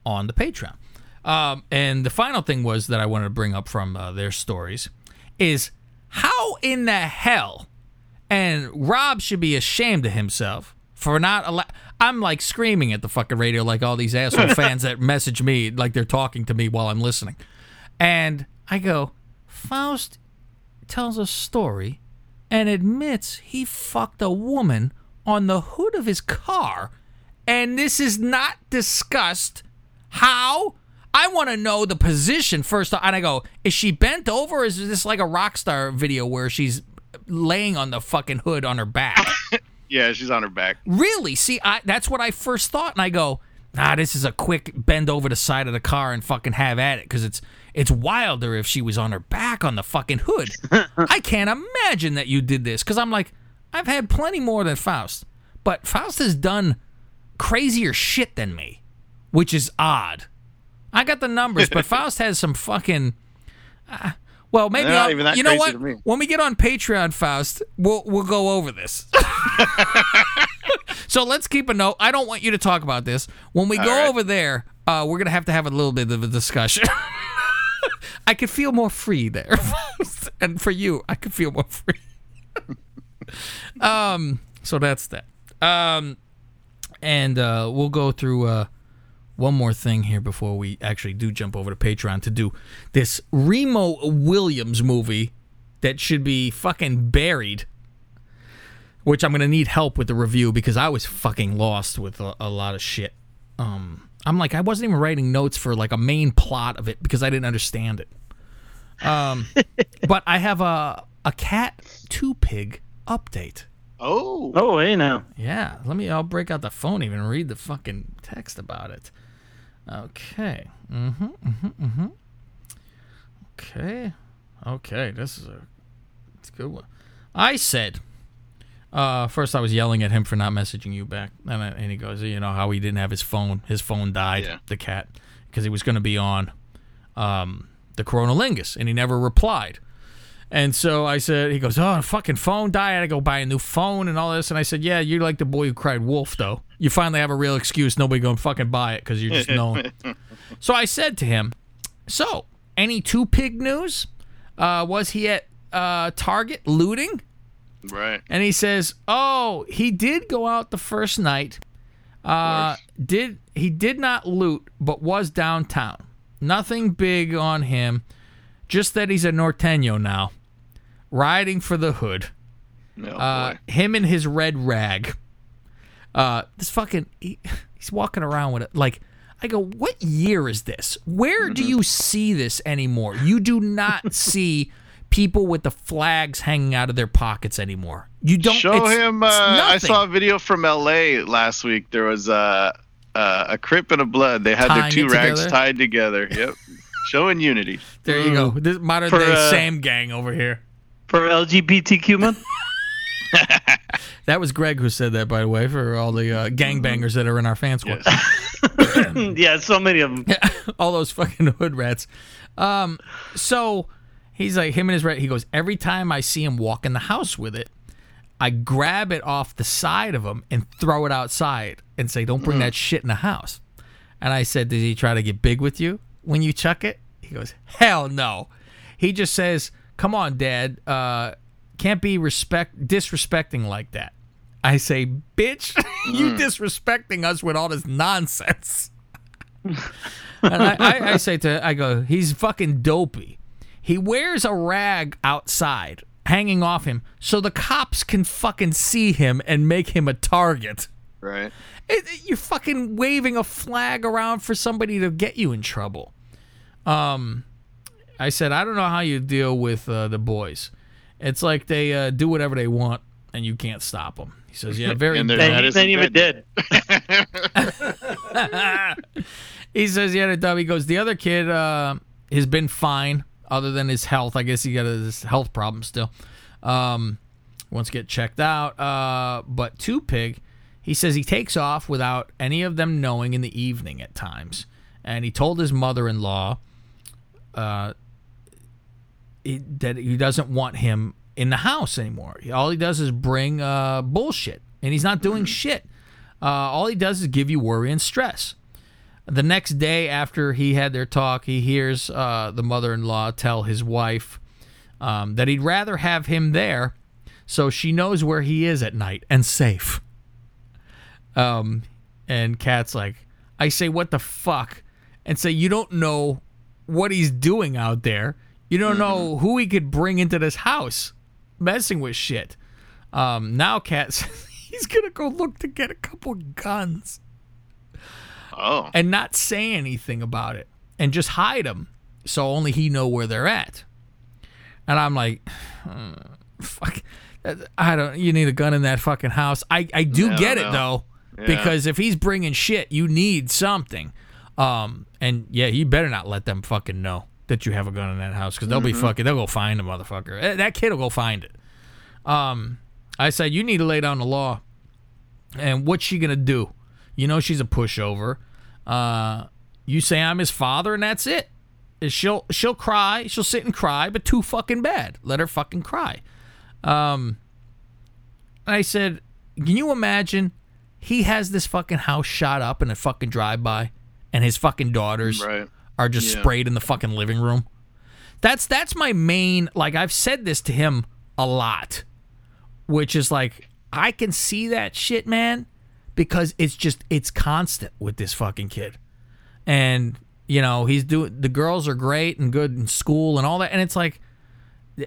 on the Patreon. Um, and the final thing was that I wanted to bring up from uh, their stories is how in the hell and Rob should be ashamed of himself for not allow. I'm like screaming at the fucking radio like all these asshole fans that message me like they're talking to me while I'm listening, and I go, Faust tells a story and admits he fucked a woman on the hood of his car, and this is not discussed. How? I want to know the position first. And I go, is she bent over? Is this like a rock star video where she's laying on the fucking hood on her back? Yeah, she's on her back. really? See, I, that's what I first thought, and I go, nah, this is a quick bend over the side of the car and fucking have at it because it's it's wilder if she was on her back on the fucking hood. I can't imagine that you did this because I'm like, I've had plenty more than Faust, but Faust has done crazier shit than me, which is odd. I got the numbers, but Faust has some fucking. Uh, well, maybe They're not I'll- even that you know what? When we get on Patreon, Faust, we'll we'll go over this. so let's keep a note. I don't want you to talk about this. When we go right. over there, uh, we're gonna have to have a little bit of a discussion. I could feel more free there, and for you, I could feel more free. um, so that's that. Um, and uh, we'll go through uh, one more thing here before we actually do jump over to Patreon to do this Remo Williams movie that should be fucking buried. Which I'm gonna need help with the review because I was fucking lost with a, a lot of shit. Um, I'm like I wasn't even writing notes for like a main plot of it because I didn't understand it. Um, but I have a a cat two pig update. Oh, Oh, hey now. Yeah, let me. I'll break out the phone even and read the fucking text about it. Okay. Mm-hmm. Mm-hmm. Mm-hmm. Okay. Okay. This is a, it's a good one. I said. Uh, first, I was yelling at him for not messaging you back, and, I, and he goes, "You know how he didn't have his phone. His phone died. Yeah. The cat, because he was going to be on, um, the Coronalingus, and he never replied." And so I said, he goes, oh, fucking phone died. I had to go buy a new phone and all this. And I said, yeah, you're like the boy who cried wolf, though. You finally have a real excuse. Nobody going to fucking buy it because you're just known. so I said to him, so any two pig news? Uh, was he at uh, Target looting? right. And he says, "Oh, he did go out the first night. Uh, did he did not loot, but was downtown. Nothing big on him. just that he's a Norteño now, riding for the hood. Oh, Uh, him and his red rag. Uh, this fucking he, he's walking around with it like. I go, what year is this? Where Mm-hmm. do you see this anymore? You do not see people with the flags hanging out of their pockets anymore. You don't Show it's- him. Uh, it's I saw a video from L.A. last week. There was uh, uh, a Crip and a Blood. They had their two rags together? tied together. Yep, showing unity. There you go. This modern For, day uh, Sam gang over here. For LGBTQ month? That was Greg who said that, by the way, for all the uh, gangbangers that are in our fan squad. yeah, so many of them. all those fucking hood rats. Um, so he's like him and his rat. He goes every time I see him walk in the house with it, I grab it off the side of him and throw it outside and say, "Don't bring that shit in the house." And I said, "Did he try to get big with you when you chuck it?" He goes, "Hell no." He just says, "Come on, Dad. Uh, can't be respect disrespecting like that." I say, "Bitch, you disrespecting us with all this nonsense." and I, I, I say to I go, he's fucking dopey. He wears a rag outside hanging off him so the cops can fucking see him and make him a target. Right. It, it- you're fucking waving a flag around for somebody to get you in trouble. Um, I said, I don't know how you deal with uh, the boys. It's like they uh, do whatever they want and you can't stop them. He says, Yeah, very And they're dumb. That And even did. he says, yeah, the dumb. He goes, the other kid uh, has been fine, other than his health. I guess he got his health problem still. Um, wants to get checked out. Uh, but Two Pig, he says he takes off without any of them knowing in the evening at times. And he told his mother in law uh, he, that he doesn't want him in the house anymore. All he does is bring uh, bullshit, and he's not doing shit. Uh, all he does is give you worry and stress. The next day after he had their talk, he hears uh, the mother in law tell his wife um, that he'd rather have him there so she knows where he is at night and safe. Um, and Kat's like, I say, what the fuck? And say, you don't know what he's doing out there. You don't know who he could bring into this house messing with shit. Um, now Kat says he's going to go look to get a couple guns Oh. and not say anything about it and just hide them so only he know where they're at. And I'm like, "Hmm, fuck, I don't. You need a gun in that fucking house. I I do get it though, because if he's bringing shit, you need something. Um, and yeah, he better not let them fucking know that you have a gun in that house because they'll be fucking. They'll go find a motherfucker. Eh, That kid will go find it. Um, I said you need to lay down the law. And what's she gonna do? You know she's a pushover. Uh, you say I'm his father, and that's it. She'll she'll cry. She'll sit and cry, but too fucking bad. Let her fucking cry. Um, I said, can you imagine? He has this fucking house shot up in a fucking drive by, and his fucking daughters Right. Are just Yeah. sprayed in the fucking living room. That's that's my main like I've said this to him a lot, which is like I can see that shit, man, because it's just it's constant with this fucking kid. And you know, he's doing the girls are great and good in school and all that and it's like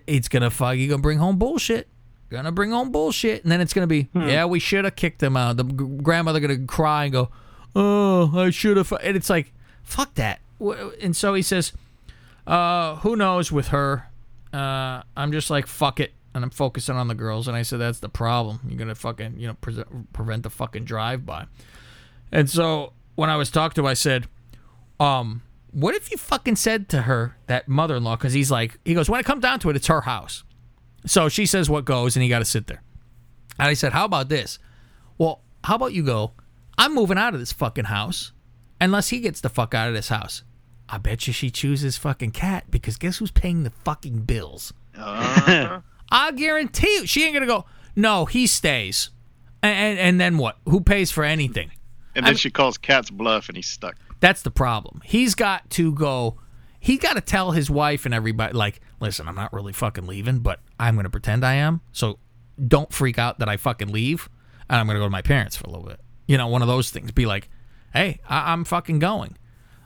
it's going to fuck you going to bring home bullshit. Gonna bring home bullshit, and then it's gonna be, hmm. yeah, we should have kicked them out. The grandmother gonna cry and go, oh, I should have. And it's like, fuck that. And so he says, uh, who knows with her? Uh, I'm just like, fuck it. And I'm focusing on the girls. And I said, that's the problem. You're to fucking, you know, pre- prevent the fucking drive by. And so when I was talking to I said, um, what if you fucking said to her, that mother in law, because he's like, he goes, when it comes down to it, it's her house. So she says what goes, and he got to sit there. And I said, how about this? Well, how about you go, I'm moving out of this fucking house unless he gets the fuck out of this house. I bet you she chooses fucking cat because guess who's paying the fucking bills? Uh, I guarantee you, she ain't gonna go. No, he stays, and and, and then what? Who pays for anything? and then she calls Cat's bluff, and he's stuck. That's the problem. He's got to go. He got to tell his wife and everybody, like, listen, I'm not really fucking leaving, but I'm gonna pretend I am. So don't freak out that I fucking leave, and I'm gonna go to my parents for a little bit. You know, one of those things. Be like, hey, I- I'm fucking going.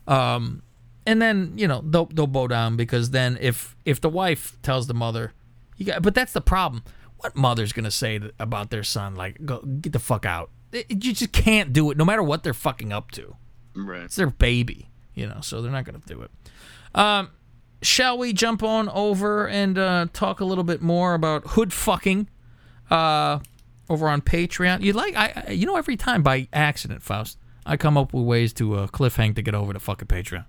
Um, and then you know they'll they'll bow down because then if if the wife tells the mother, you got, but that's the problem. What mother's gonna say about their son? Like, go get the fuck out. It- it- you just can't do it, no matter what they're fucking up to. Right. It's their baby, you know, so they're not gonna do it. Um, shall we jump on over and uh, talk a little bit more about hood fucking? Uh, over on Patreon. You like I- you know every time by accident, Faust, I come up with ways to uh, cliffhang to get over to fucking Patreon.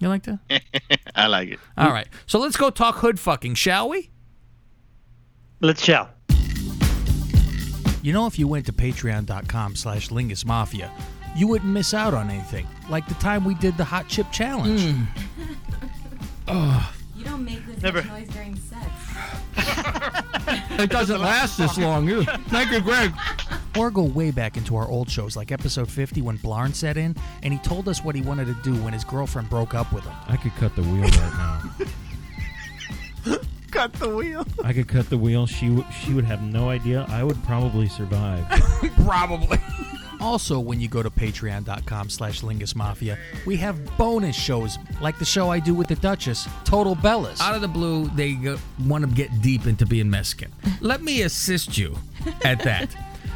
You like that? I like it. All right. So let's go talk hood fucking, shall we? Let's shout. You know, if you went to patreon.com slash Lingus Mafia, you wouldn't miss out on anything. Like the time we did the hot chip challenge. You don't make this Never- noise during sex. It doesn't last this long. either. Thank you, Greg. Or go way back into our old shows, like episode 50 when Blarn set in and he told us what he wanted to do when his girlfriend broke up with him. I could cut the wheel right now. Cut the wheel. I could cut the wheel. She w- she would have no idea. I would probably survive. Probably. Also, when you go to patreon.com slash Lingus Mafia, we have bonus shows like the show I do with the Duchess, Total Bellas. Out of the blue, they want to get deep into being Mexican. Let me assist you at that.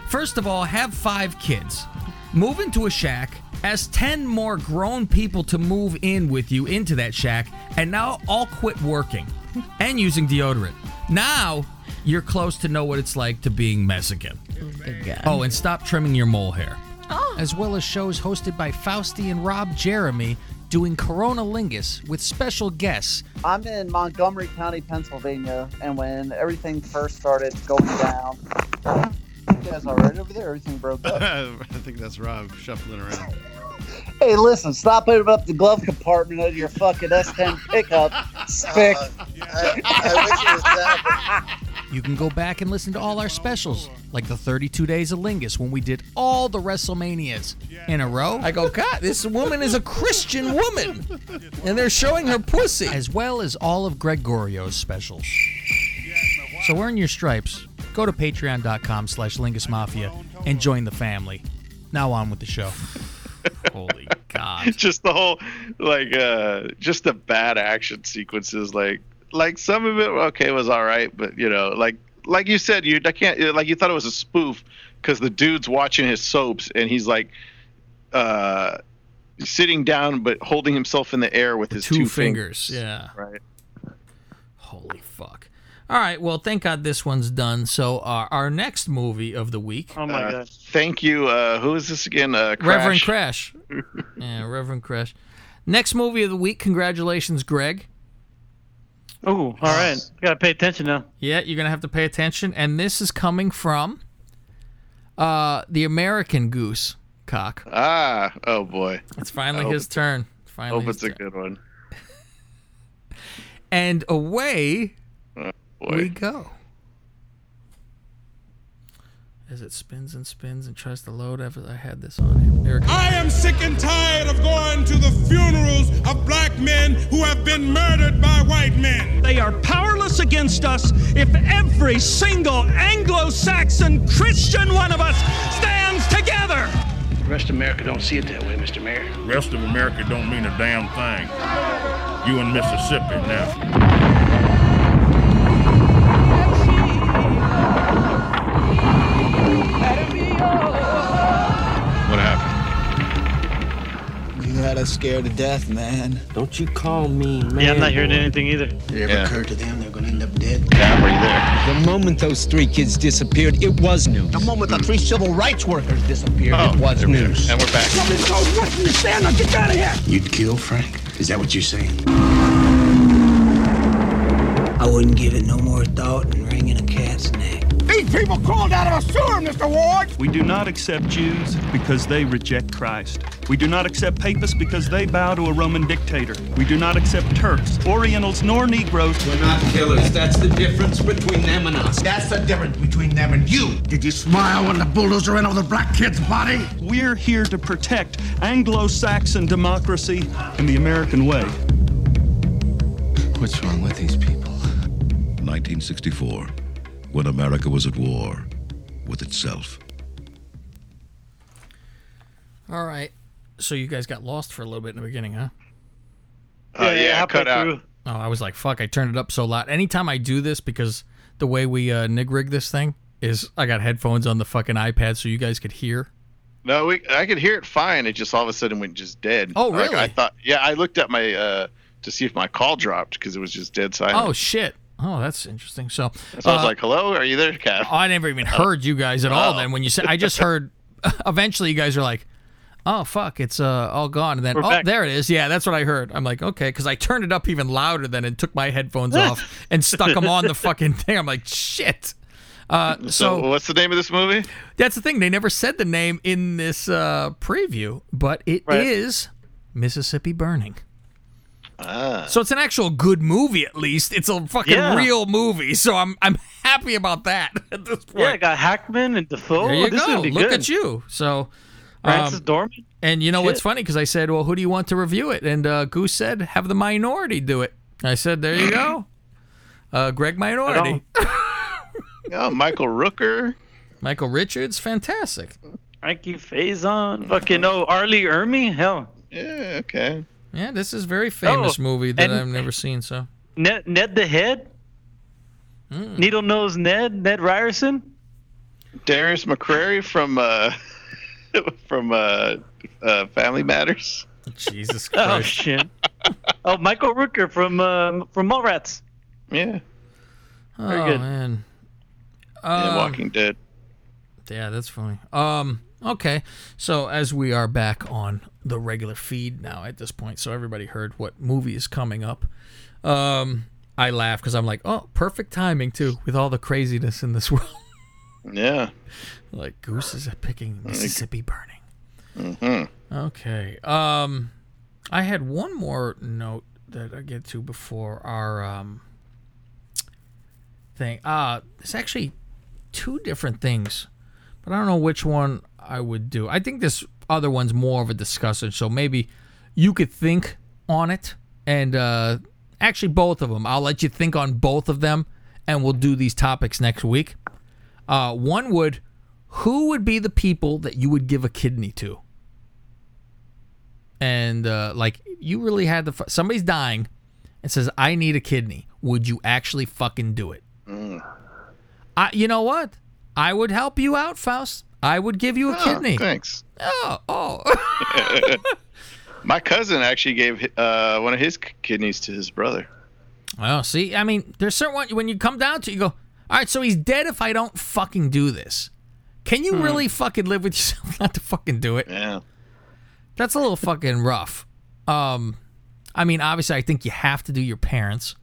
First of all, have five kids. Move into a shack, ask 10 more grown people to move in with you into that shack, and now all quit working and using deodorant. Now you're close to know what it's like to being Mexican. Oh, and stop trimming your mole hair. Oh. As well as shows hosted by Fausti and Rob Jeremy doing Corona Lingus with special guests. I'm in Montgomery County, Pennsylvania, and when everything first started going down, you guys all right over there? Everything broke up. I think that's Rob shuffling around. hey, listen, stop opening up the glove compartment of your fucking S10 pickup, spick. Uh, You can go back and listen to all our specials, like the 32 Days of Lingus when we did all the WrestleManias in a row. I go, God, this woman is a Christian woman. And they're showing her pussy. As well as all of Gregorio's specials. So earn your stripes. Go to patreon.com slash Lingus Mafia and join the family. Now on with the show. Holy God. just the whole like uh just the bad action sequences like like some of it okay was all right but you know like like you said you I can't like you thought it was a spoof because the dude's watching his soaps and he's like uh sitting down but holding himself in the air with his two, two, fingers. Yeah. right Holy fuck. All right. Well, thank God this one's done. So uh, our next movie of the week, Oh my Uh, god. thank you uh who is this again uh Reverend Crash. Crash. yeah, Reverend Crash. Next movie of the week. Congratulations, Greg. Oh, all right. Gotta pay attention now. Yeah, you're gonna have to pay attention. And this is coming from uh, the American Goose cock. ah oh boy It's finally hope his turn. Finally, hope his it's a turn. good one And away boy we go. As it spins and spins and tries to load after I had this on here. There it goes. I am sick and tired of going to the funerals of black men who have been murdered by white men. They are powerless against us if every single Anglo Saxon Christian one of us stands together. The rest of America don't see it that way, Mr. Mayor. Rest of America don't mean a damn thing. You in Mississippi now. You had us scared to death, man. Don't you call me man. Yeah, I'm not hearing anything either. Did it ever Yeah. occur to them they're gonna end up dead? Cam, are you there The moment those three kids disappeared, it was news. The moment the three civil rights workers disappeared, Oh, it was there we news. and we're back Stand up, get out of here. You'd kill Frank? Is that what you're saying? I wouldn't give it no more thought than wringing a cat's neck. These people crawled out of a sewer, Mr. Ward! We do not accept Jews because they reject Christ. We do not accept Papists because they bow to a Roman dictator. We do not accept Turks, Orientals, nor Negroes. We're not killers. That's the difference between them and us. That's the difference between them and you. Did you smile when the bulldozer ran over the black kid's body? We're here to protect Anglo Saxon democracy and the American way. What's wrong with these people? 1964, when America was at war with itself. All right. So you guys got lost for a little bit in the beginning, huh? Oh, yeah, halfway cut out. through. Oh, I was like, fuck, I turned it up so loud. Anytime I do this, because the way we uh, nig rig this thing is I got headphones on the fucking iPad so you guys could hear. No, we I could hear it fine. It just all of a sudden went just dead. Oh, Like, really? I thought. Yeah, I looked at my uh to see if my call dropped because it was just dead silent. Oh, shit. Oh, that's interesting. So, so I was uh, like, "Hello, are you there, Cat?" Oh, I never even heard you guys at all. Oh. Then when you said, I just heard. Eventually, you guys are like, "Oh fuck, it's uh all gone." And then, We're oh, back. there it is. Yeah, that's what I heard. I'm like, okay, because I turned it up even louder then and took my headphones off and stuck them on the fucking thing. I'm like, shit. Uh, So, so what's the name of this movie? that's the thing. They never said the name in this uh, preview, but it is Right. Mississippi Burning. Ah, So it's an actual good movie, at least. It's a fucking Yeah. real movie. So I'm I'm happy about that at this point. Yeah, I got Hackman and Dafoe. There you this go. would Look good. at you. So, Francis um, Dorman. and you know what's funny? Because I said, "Well, who do you want to review it?" And uh, Goose said, "Have the minority do it." I said, "There you go, uh, Greg Minority, oh, Michael Rooker. Michael Richards, fantastic." Frankie Faison. Fucking no, R. Lee Ermey. Hell, Yeah, okay. Yeah, this is a very famous Oh, movie that I've never seen. So, Ned, Ned the Head. Hmm. Needle Nose Ned. Ned Ryerson. Darius McCrary from uh from uh, uh Family Matters. Jesus Oh Christ, shit. oh, Michael Rooker from um, from Mallrats. Yeah, oh good. man, and Um, Walking Dead. Yeah, that's funny. Um, okay. So as we are back on the regular feed now at this point, so everybody heard what movie is coming up. Um, I laugh because I'm like, oh, perfect timing too, with all the craziness in this world. Yeah. like Goose is picking Mississippi Burning. hmm Okay. Um, I had one more note that I get to before our um thing. Uh, it's actually two different things, but I don't know which one I would do. I think this other one's more of a discussion, so maybe you could think on it, and uh, actually both of them. I'll let you think on both of them, and we'll do these topics next week. Uh, one would, who would be the people that you would give a kidney to? and uh, like you really had to somebody's dying and says i need a kidney would you actually fucking do it I, you know what i would help you out faust i would give you a Oh, kidney Thanks. oh oh My cousin actually gave uh, one of his kidneys to his brother. well see i mean there's certain one when you come down to it, you go all right so he's dead if i don't fucking do this can you really fucking live with yourself not to fucking do it Yeah. that's a little fucking rough. Um, I mean, obviously, I think you have to do your parents.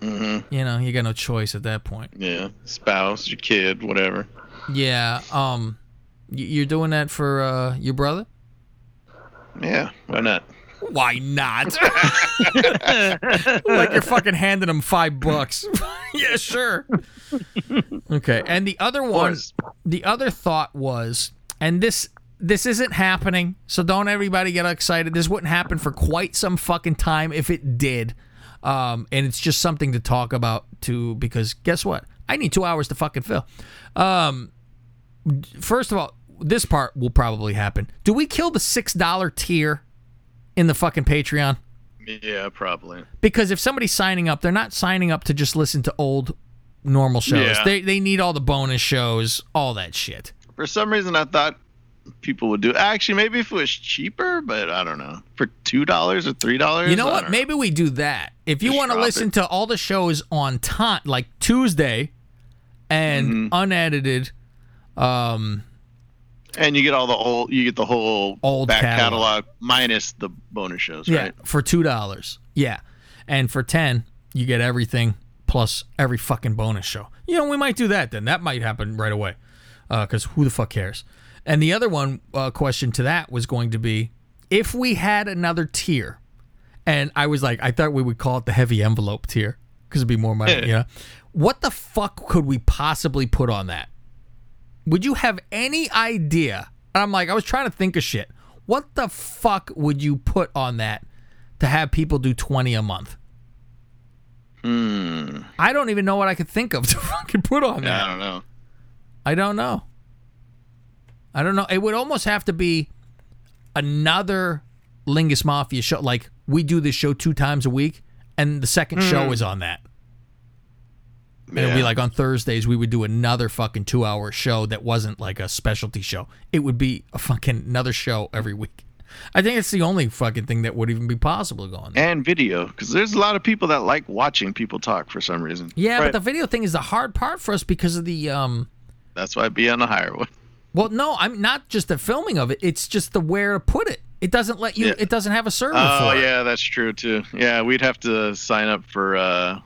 Mm-hmm. You know, you got no choice at that point. Yeah. Spouse, your kid, whatever. Yeah. Um, you're doing that for uh, your brother? Yeah. Why not? Why not? like you're fucking handing him five bucks. yeah, sure. Okay, and the other one, the other thought was, and this this isn't happening, so don't everybody get excited. This wouldn't happen for quite some fucking time if it did. Um, and it's just something to talk about too, because guess what? I need two hours to fucking fill. Um, first of all, this part will probably happen. Do we kill the six dollar tier in the fucking Patreon? Yeah, probably. Because if somebody's signing up, they're not signing up to just listen to old normal shows. Yeah. They they need all the bonus shows, all that shit. For some reason, I thought people would do. Actually, maybe if it was cheaper, but I don't know. For two dollars or three dollars. You know what? Maybe we do that. If you want to listen it. to all the shows on time, like Tuesday, and Mm-hmm. unedited, um, And you get all the old. You get the whole Old back catalog. catalog. minus the bonus shows, yeah, right? for two dollars, yeah, and for ten, you get everything plus every fucking bonus show. You know, we might do that then. That might happen right away, because who the fuck cares? And the other one uh, question to that was going to be if we had another tier, and I was like, I thought we would call it the heavy envelope tier because it'd be more money. you know, what the fuck could we possibly put on that? Would you have any idea? And I'm like, I was trying to think of shit. What the fuck would you put on that to have people do 20 a month? Hmm. I don't even know what I could think of to fucking put on Yeah, that. I don't know. I don't know. I don't know. It would almost have to be another Lingus Mafia show. Like we do this show two times a week, and the second show is on that. And it'd be Yeah. like on Thursdays we would do another fucking two hour show that wasn't like a specialty show. It would be a fucking another show every week. I think it's the only fucking thing that would even be possible going there. and video because there's a lot of people that like watching people talk for some reason. Yeah, but the video thing is the hard part for us because of the um That's why I'd be on a higher one. well no, I'm not just the filming of it, it's just the where to put it. It doesn't let you Yeah. it doesn't have a server Oh for it. yeah, that's true too. Yeah, we'd have to sign up for uh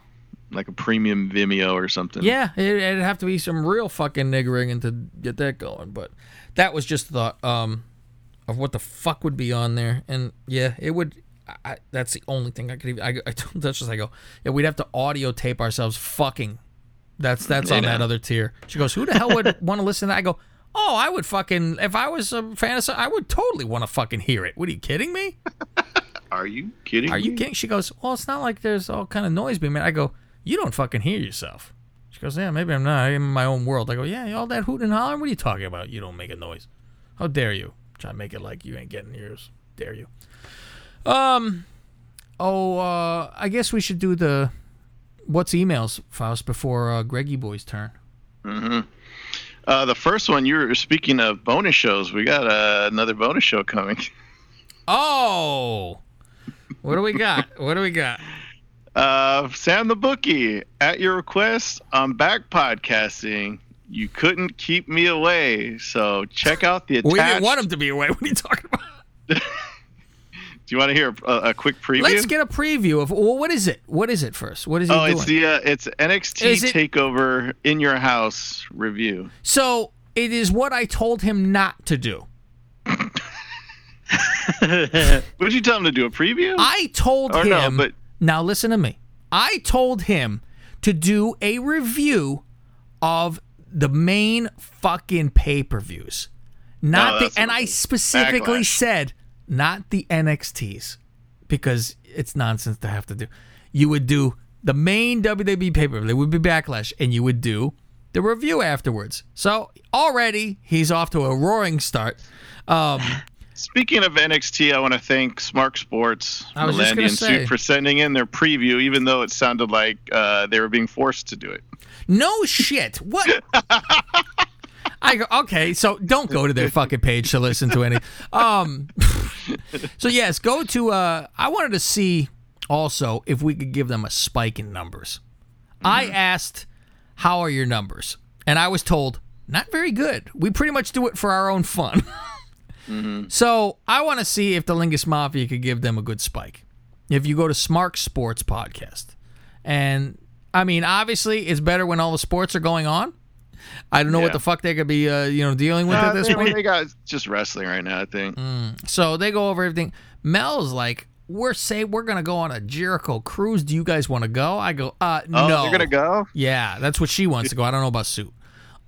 like a premium Vimeo or something. Yeah, it, it'd have to be some real fucking niggering to get that going. But that was just the thought um, of what the fuck would be on there, and yeah, it would. I, that's the only thing I could even. I, I told Duchess, I go, yeah, we'd have to audio tape ourselves fucking. That's that's on that other tier. She goes, who the hell would want to listen to that? I go, oh, I would fucking if I was a fan of, some- I would totally want to fucking hear it. What are you kidding me? Are you kidding? Are you me? kidding? She goes, Well, it's not like there's all kind of noise being made. I go, You don't fucking hear yourself. She goes, Yeah, maybe I'm not. I'm in my own world. I go, Yeah, all that hooting and hollering. What are you talking about? You don't make a noise. How dare you? Try to make it like you ain't getting yours. Dare you? Um. Oh, uh, I guess we should do the what's emails, Faust, before uh, Greggy Boy's turn. Mm-hmm. Uh, the first one, you were speaking of bonus shows. We got uh, another bonus show coming. Oh, what do we got? what do we got? Uh, Sam the Bookie, at your request, I'm back podcasting. You couldn't keep me away, so check out the attached. We didn't want him to be away. What are you talking about? Do you want to hear a, a quick preview? Let's get a preview of well, what is it? What is it first? What is he oh, doing? it's the uh, it's NXT Is it- Takeover in your house review. So it is what I told him not to do. What did you tell him to do? A preview? I told Or him. no, but- now listen to me. I told him to do a review of the main fucking pay per views, not Oh, the. And I specifically Backlash. said not the NXTs because it's nonsense to have to do. You would do the main WWE pay per view. There would be backlash, and you would do the review afterwards. So already he's off to a roaring start. Um, Speaking of NXT, I want to thank Smart Sports, Melandi and for sending in their preview, even though it sounded like uh, they were being forced to do it. No shit. What? I go okay. So don't go to their fucking page to listen to any. Um. So yes, go to. Uh, I wanted to see also if we could give them a spike in numbers. I asked, "How are your numbers?" And I was told, "Not very good. We pretty much do it for our own fun." So I want to see if the Lingus Mafia could give them a good spike. If you go to Smart Sports Podcast, and I mean, obviously, it's better when all the sports are going on. I don't know what the fuck they could be, uh, you know, dealing with Uh, at this they, point. they got just wrestling right now, I think. So they go over everything. Mel's like, "We're say we're gonna go on a Jericho cruise. Do you guys want to go?" I go, "Uh, Oh, no." they're gonna go. Yeah, that's what she wants to go. I don't know about Suit.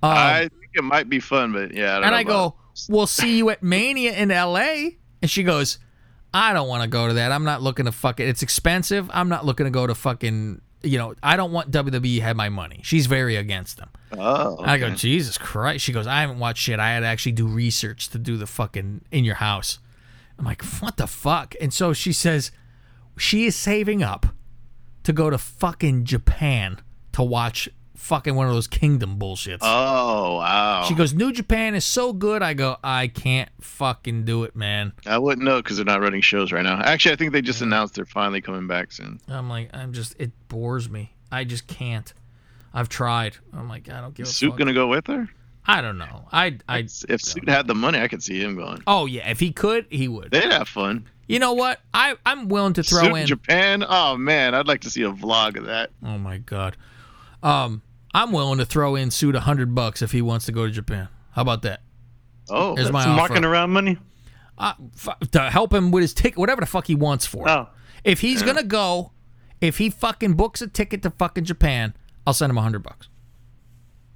I think it might be fun, but yeah. I don't and I about- "We'll see you at Mania in L.A." And she goes, "I don't want to go to that. I'm not looking to fuck it. It's expensive. I'm not looking to go to fucking. You know, I don't want WWE to have my money. She's very against them." Oh, I go. Jesus Christ. She goes, I haven't watched shit. I had to actually do research to do the fucking in your house. I'm like, what the fuck? And so she says she is saving up to go to fucking Japan to watch fucking one of those kingdom bullshits. Oh wow. She goes, New Japan is so good. I go, I can't fucking do it, man. I wouldn't know because they're not running shows right now. Actually, I think they just announced they're finally coming back soon. I'm like, I'm just, it bores me. I just can't. I've tried. I'm like, I don't give a Is Suit fuck. gonna go with her? I don't know. I, I, If Suit had the money, I could see him going. oh yeah, if he could, he would. They'd have fun. You know what? I I'm willing to throw Suit in. Japan. Oh man, I'd like to see a vlog of that. Oh my god. Um, I'm willing to throw in suit a hundred bucks if he wants to go to Japan. How about that? Oh, Here's my Some offer. marking around money. Uh, f- to help him with his ticket, whatever the fuck he wants for. it. Oh, If he's gonna go, if he fucking books a ticket to fucking Japan, I'll send him a hundred bucks,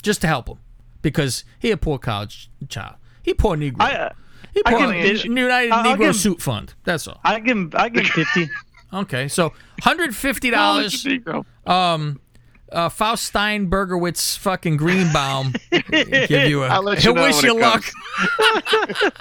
just to help him, because he a poor college child. He poor Negro. I uh, he I poor can- it- United I'll Negro give Suit Fund. That's all. I give him I give him fifty. Okay, so hundred fifty dollars. Um, uh, Faust Steinbergerwitz fucking Greenbaum give you a. I'll let he'll you know wish when you it luck.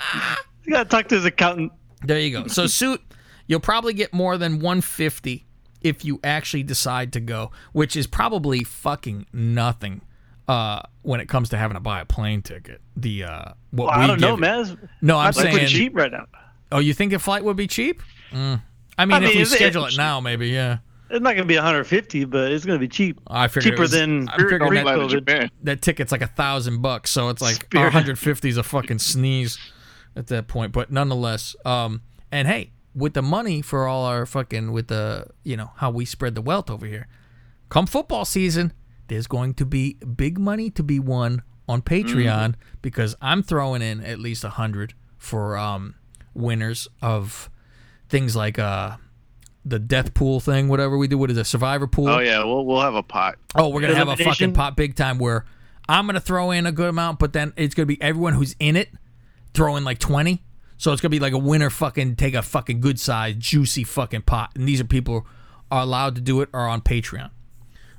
You gotta talk to his accountant. There you go. So suit, you'll probably get more than 150 if you actually decide to go, which is probably fucking nothing uh, when it comes to having to buy a plane ticket. The uh, what Well, we I don't know, give- man. No, I'm saying cheap right now. Oh, you think a flight would be cheap? Mm. I mean, I if mean, we schedule it it's- now, maybe yeah. It's not gonna be 150, but it's gonna be cheap. I figured cheaper it was, than I figured pre-COVID. that, that ticket's like a thousand bucks, so it's like Spirit. 150 is a fucking sneeze at that point. But nonetheless, um, and hey, with the money for all our fucking with the you know how we spread the wealth over here, come football season, there's going to be big money to be won on Patreon because I'm throwing in at least a hundred for um winners of things like uh the death pool thing, whatever we do. What is it, survivor pool? Oh yeah, we'll we'll have a pot. Oh, we're gonna have a fucking pot big time where I'm gonna throw in a good amount, but then it's gonna be everyone who's in it throwing like twenty. So it's gonna be like a winner fucking take a fucking good size, juicy fucking pot. And these are people who are allowed to do it are on Patreon.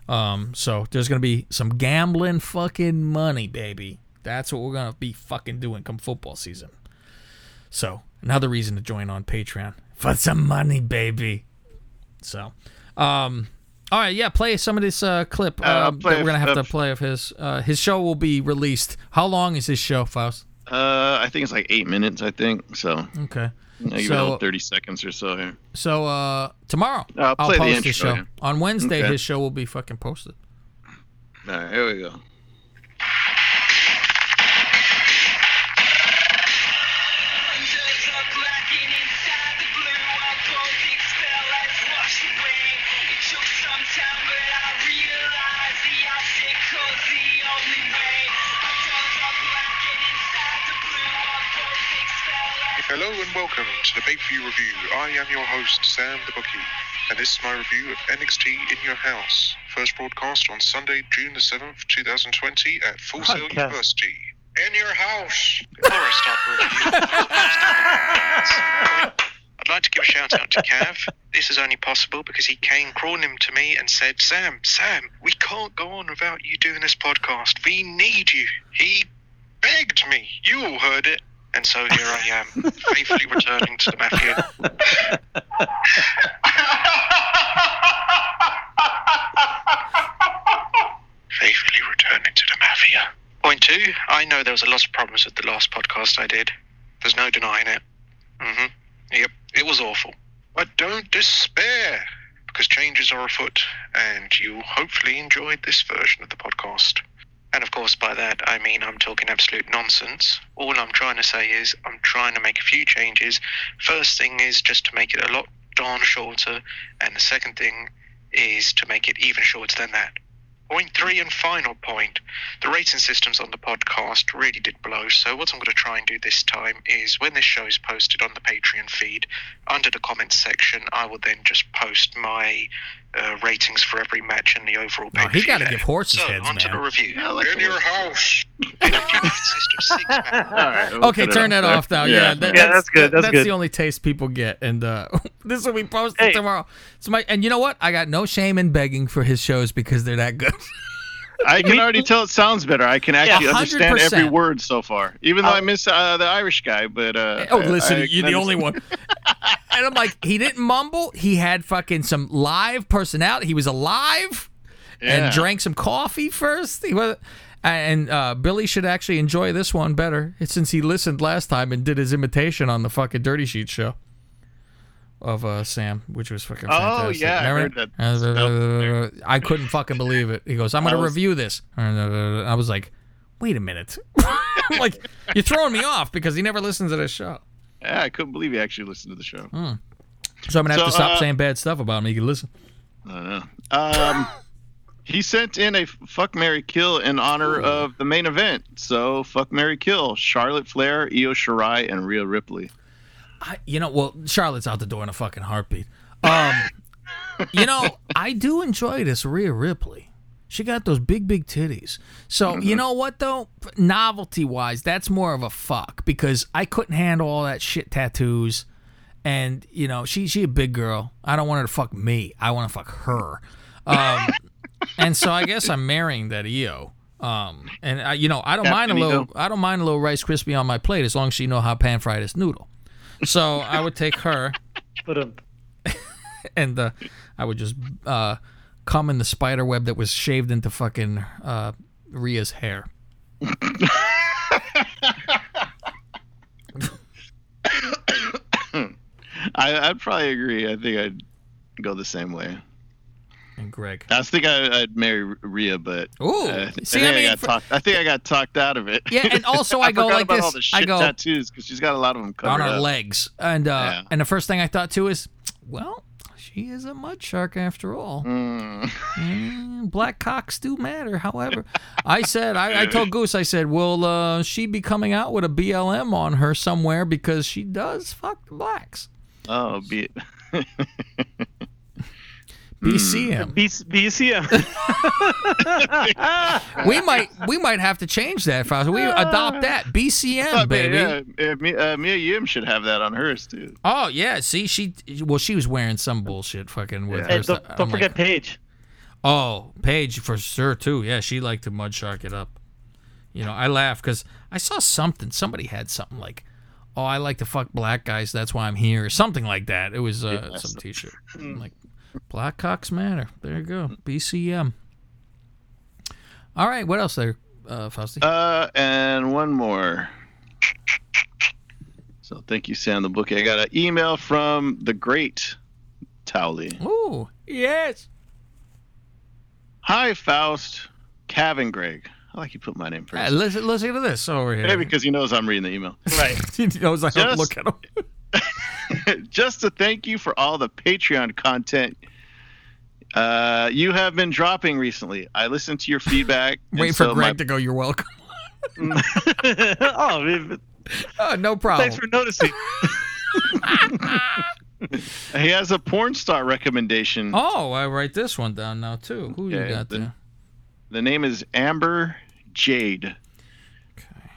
Um, so there's gonna be some gambling fucking money, baby. That's what we're gonna be fucking doing come football season. So another reason to join on Patreon for some money, baby. So, um, all right, yeah, play some of this uh, clip Uh, I'll play that we're gonna have to play of his. Uh, his show will be released. How long is his show, Faust? Uh, I think it's like eight minutes. I think so. Okay. I'll So- thirty seconds or so here. So uh, tomorrow I'll I'll play the post his intro, show. On Wednesday, Okay. his show will be fucking posted. All right, here we go. Hello and welcome to the Pay-Per-View Review. I am your host, Sam the Bookie, and this is my review of NXT In Your House. First broadcast on Sunday, June the 7th, 2020 at Full Sail Podcast. University. In your house! Before I start the review, I'd like to give a shout out to Cav. This is only possible because he came crawling to me and said, Sam, Sam, we can't go on without you doing this podcast. We need you. He begged me. You all heard it. And so here I am, faithfully returning to the mafia. faithfully returning to the mafia. Point two, I know there was a lot of problems with the last podcast I did. There's no denying it. Mm-hmm. Yep, it was awful. But don't despair, because changes are afoot, and you hopefully enjoyed this version of the podcast. And of course, by that, I mean I'm talking absolute nonsense. All I'm trying to say is I'm trying to make a few changes. First thing is just to make it a lot darn shorter, and the second thing is to make it even shorter than that. Point three and final point. The rating systems on the podcast really did blow, so what I'm going to try and do this time is when this show is posted on the Patreon feed, under the comments section, I will then just post my uh, ratings for every match and the overall No, pay he got to give horses so, heads, on to the man. review. In your house. Okay, turn that off now. Yeah, that- Yeah, that's good, that's that's good. the only taste people get, and uh, this will be posted tomorrow. So my and you know what? I got no shame in begging for his shows because they're that good. I can already tell it sounds better. I can actually understand every word so far, even though I miss uh, the Irish guy. But uh, Oh, listen, I you're the only one. and I'm like, he didn't mumble. He had fucking some live personality. He was alive Yeah. and drank some coffee first. He was, and uh, Billy should actually enjoy this one better since he listened last time and did his imitation on the fucking Dirty Sheet show of uh, Sam, which was fucking fantastic. Oh, fantastic. yeah, I heard that. I couldn't fucking believe it. He goes, "I'm gonna was- review this." I was like, "Wait a minute." like you're throwing me off because he never listens to this show. Yeah, I couldn't believe he actually listened to the show. Hmm. So I'm gonna have So, to stop uh, saying bad stuff about him. He can listen. I. Um, he sent in a fuck Mary kill in honor of the main event. So fuck Mary kill: Charlotte Flair, Io Shirai, and Rhea Ripley. I, you know, well, Charlotte's out the door in a fucking heartbeat. Um, you know, I do enjoy this Rhea Ripley. She got those big, big titties. So you know what though, novelty wise, that's more of a fuck because I couldn't handle all that shit tattoos. And you know, she she a big girl. I don't want her to fuck me. I want to fuck her. Um, and so I guess I'm marrying that Io. Um, and I, you know, I don't mind a little. I don't mind a little Rice Krispie on my plate as long as she know how pan fried this noodle. So I would take her, But um, and uh, I would just uh, come in the spider web that was shaved into fucking uh, Rhea's hair. I, I'd probably agree. I think I'd go the same way. And Greg. I was thinking I, I'd marry Rhea, but Ooh, uh, see, I, think I mean, got for- talked, I think I got talked out of it. Yeah, and also I go forgot like this. all the I go- tattoos because she's got a lot of them covered on her up. legs. And uh, Yeah. and the first thing I thought too is, well, she is a mud shark after all. Mm. Mm, black cocks do matter. However, I said I, I told Goose I said, will uh, she be coming out with a BLM on her somewhere because she does fuck the blacks. Oh, be BCM. B- BCM. we might we might have to change that. Fausto. We adopt that BCM, I baby. yeah, uh, uh, Mia Yim should have that on hers too. Oh yeah, see she well she was wearing some bullshit fucking with Hey, her. don't, don't forget like, Paige. oh, Paige for sure too. Yeah, she liked to mud shark it up. You know, I laugh because I saw something. Somebody had something like, "Oh, I like to fuck black guys. That's why I'm here," or something like that. It was uh, Yeah, some T-shirt. I'm like, black cocks matter. There you go. BCM. All right, what else there, uh, Fausti? Uh, and one more. So thank you, Sam the bookie. I got an email from the great Towley. Ooh, yes. Hi, Faust, Cav, and Greg. I like you put my name Uh, first. listen, listen to this over here. Yeah, because he knows I'm reading the email. Right. he knows I don't look at him. Just to thank you for all the Patreon content uh, you have been dropping recently. I listened to your feedback. Wait for so Greg my- to go. You're welcome. oh, man, Uh, no problem. thanks for noticing. He has a porn star recommendation. Oh, I write this one down now too. Who you got the- there? The name is Amber Jade.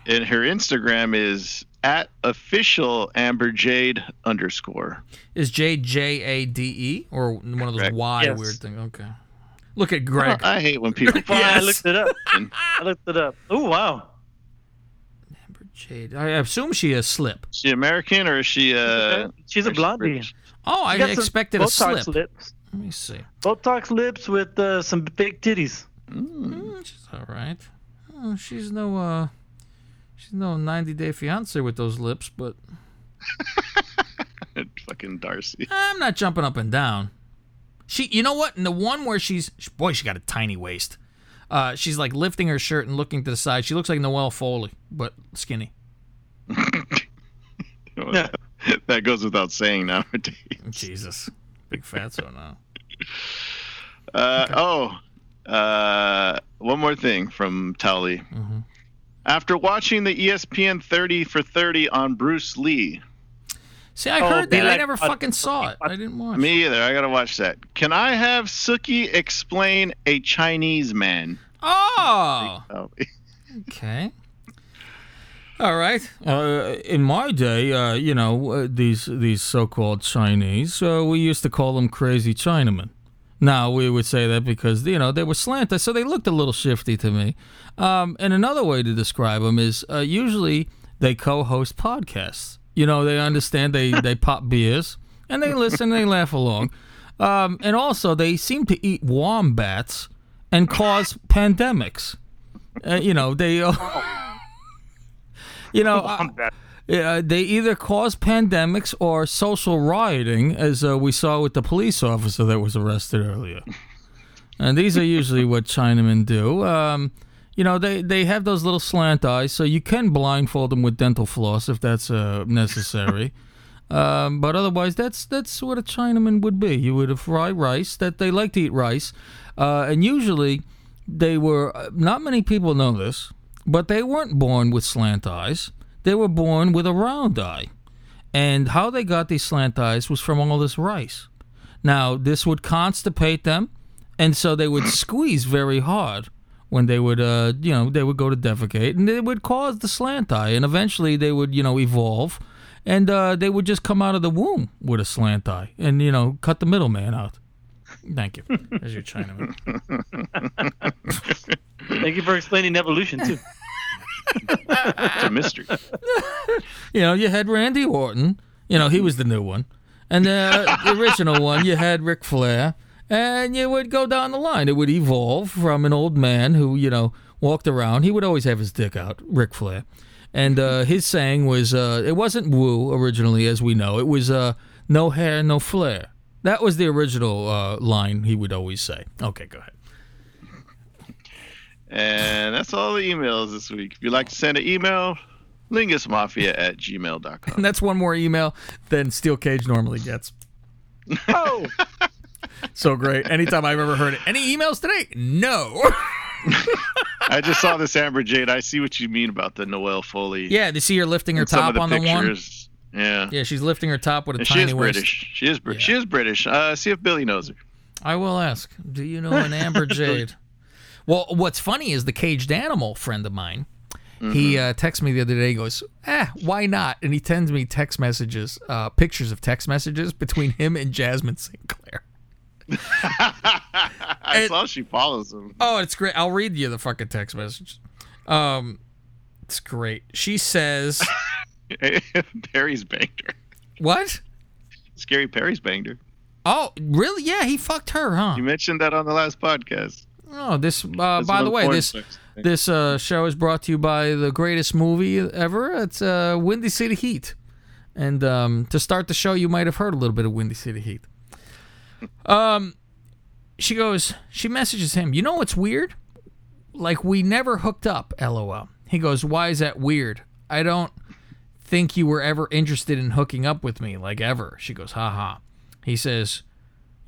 And her Instagram is at official Amber Jade underscore. Is J J A D E or one of those Correct. Y Yes. weird things? Okay. Look at Greg. I hate when people. Well, I looked it up. I looked it up. Oh wow. Amber Jade. I assume she is slip. Is she American or is she uh She's a or she blondie. Oh, I got some expected a Botox slip. lips. Let me see. Botox lips with uh, some big titties. Mm, she's all right. Oh, she's no uh, she's no 90 Day Fiance with those lips, but Fucking Darcy. I'm not jumping up and down. She, you know what? In the one where she's, boy, she got a tiny waist. Uh, she's like lifting her shirt and looking to the side. She looks like Noelle Foley, but skinny. that goes without saying nowadays. Jesus, big fatso now. Uh, Oh, uh, one more thing from Towley. Mm-hmm. After watching the ESPN 30 for 30 on Bruce Lee, See, I Oh, heard that. I like- never fucking saw it. I didn't watch. me either. I gotta watch that. Can I have Suki explain a Chinese man? Oh, Oh, okay. All right. Uh, in my day, uh, you know, uh, these these so-called Chinese, uh, we used to call them crazy Chinamen. Now we would say that because you know they were slanted, so they looked a little shifty to me. Um, and another way to describe them is uh, usually they co-host podcasts. You know, they understand they they pop beers and they listen, and they laugh along, um, and also they seem to eat wombats and cause pandemics. Uh, you know, they. Uh, you know, uh, uh, they either cause pandemics or social rioting, as uh, we saw with the police officer that was arrested earlier. And these are usually what Chinamen do. Um, you know, they, they have those little slant eyes, so you can blindfold them with dental floss if that's uh, necessary. um, but otherwise, that's that's what a Chinaman would be. You would fry rice. That they like to eat rice, uh, and usually they were. uh, Not many people know this, but they weren't born with slant eyes. They were born with a round eye, and how they got these slant eyes was from all this rice. Now, this would constipate them, and so they would squeeze very hard when they would, uh, you know, they would go to defecate, and it would cause the slant eye, and eventually they would, you know, evolve, and uh, they would just come out of the womb with a slant eye, and you know, cut the middleman out. Thank you. There's your Chinaman. Thank you for explaining evolution too. It's a mystery. You know, you had Randy Orton, You know, he was the new one. And uh, the original one, you had Ric Flair, and you would go down the line. It would evolve from an old man who, you know, walked around. He would always have his dick out, Ric Flair. And uh, his saying was, uh, it wasn't woo originally, as we know. It was uh, no hair, no flair. That was the original uh, line he would always say. Okay, go ahead. And that's all the emails this week. If you'd like to send an email, lingusmafia at gmail.com. And that's one more email than Steel Cage normally gets. Oh, So great. Anytime I've ever heard it. Any emails today? No. I just saw this Amber Jade. I see what you mean about the Noelle Foley. yeah, do you see her lifting her and some top of the on the one? pictures. Yeah. Yeah, she's lifting her top with a And she tiny is waist. British. She is British. She is British. Uh, see if Billy knows her. I will ask. Do you know an Amber Jade? Well, what's funny is the caged animal friend of mine. He Mm-hmm. uh, texted me the other day. He goes, "Eh, why not?" And he sends me text messages, uh, pictures of text messages between him and Jasmin St. Claire. I saw she follows him. Oh, it's great. I'll read you the fucking text message. Um, it's great. She says, Perry's banged her. "What? Scary Perry's banged her. Oh, really? Yeah, he fucked her, huh?" You mentioned that on the last podcast. Oh, this. Uh, by the way, this this uh, show is brought to you by the greatest movie ever. It's uh, Windy City Heat. And um, to start the show, you might have heard a little bit of Windy City Heat. Um, she goes. She messages him. You know what's weird? Like we never hooked up. LOL. He goes. Why is that weird? I don't think you were ever interested in hooking up with me, like ever. She goes. Ha ha. He says.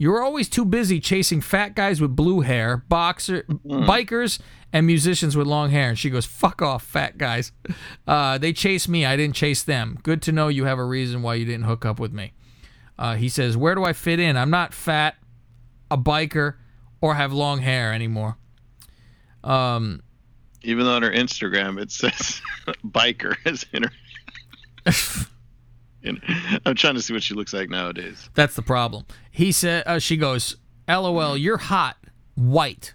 You were always too busy chasing fat guys with blue hair, boxer, bikers, and musicians with long hair. And she goes, "Fuck off, fat guys. Uh, they chased me. I didn't chase them. Good to know you have a reason why you didn't hook up with me." Uh, he says, "Where do I fit in? I'm not fat, a biker, or have long hair anymore." Um, Even though on her Instagram it says biker as in her. And I'm trying to see what she looks like nowadays. That's the problem. He said, uh, she goes, LOL, you're hot, white.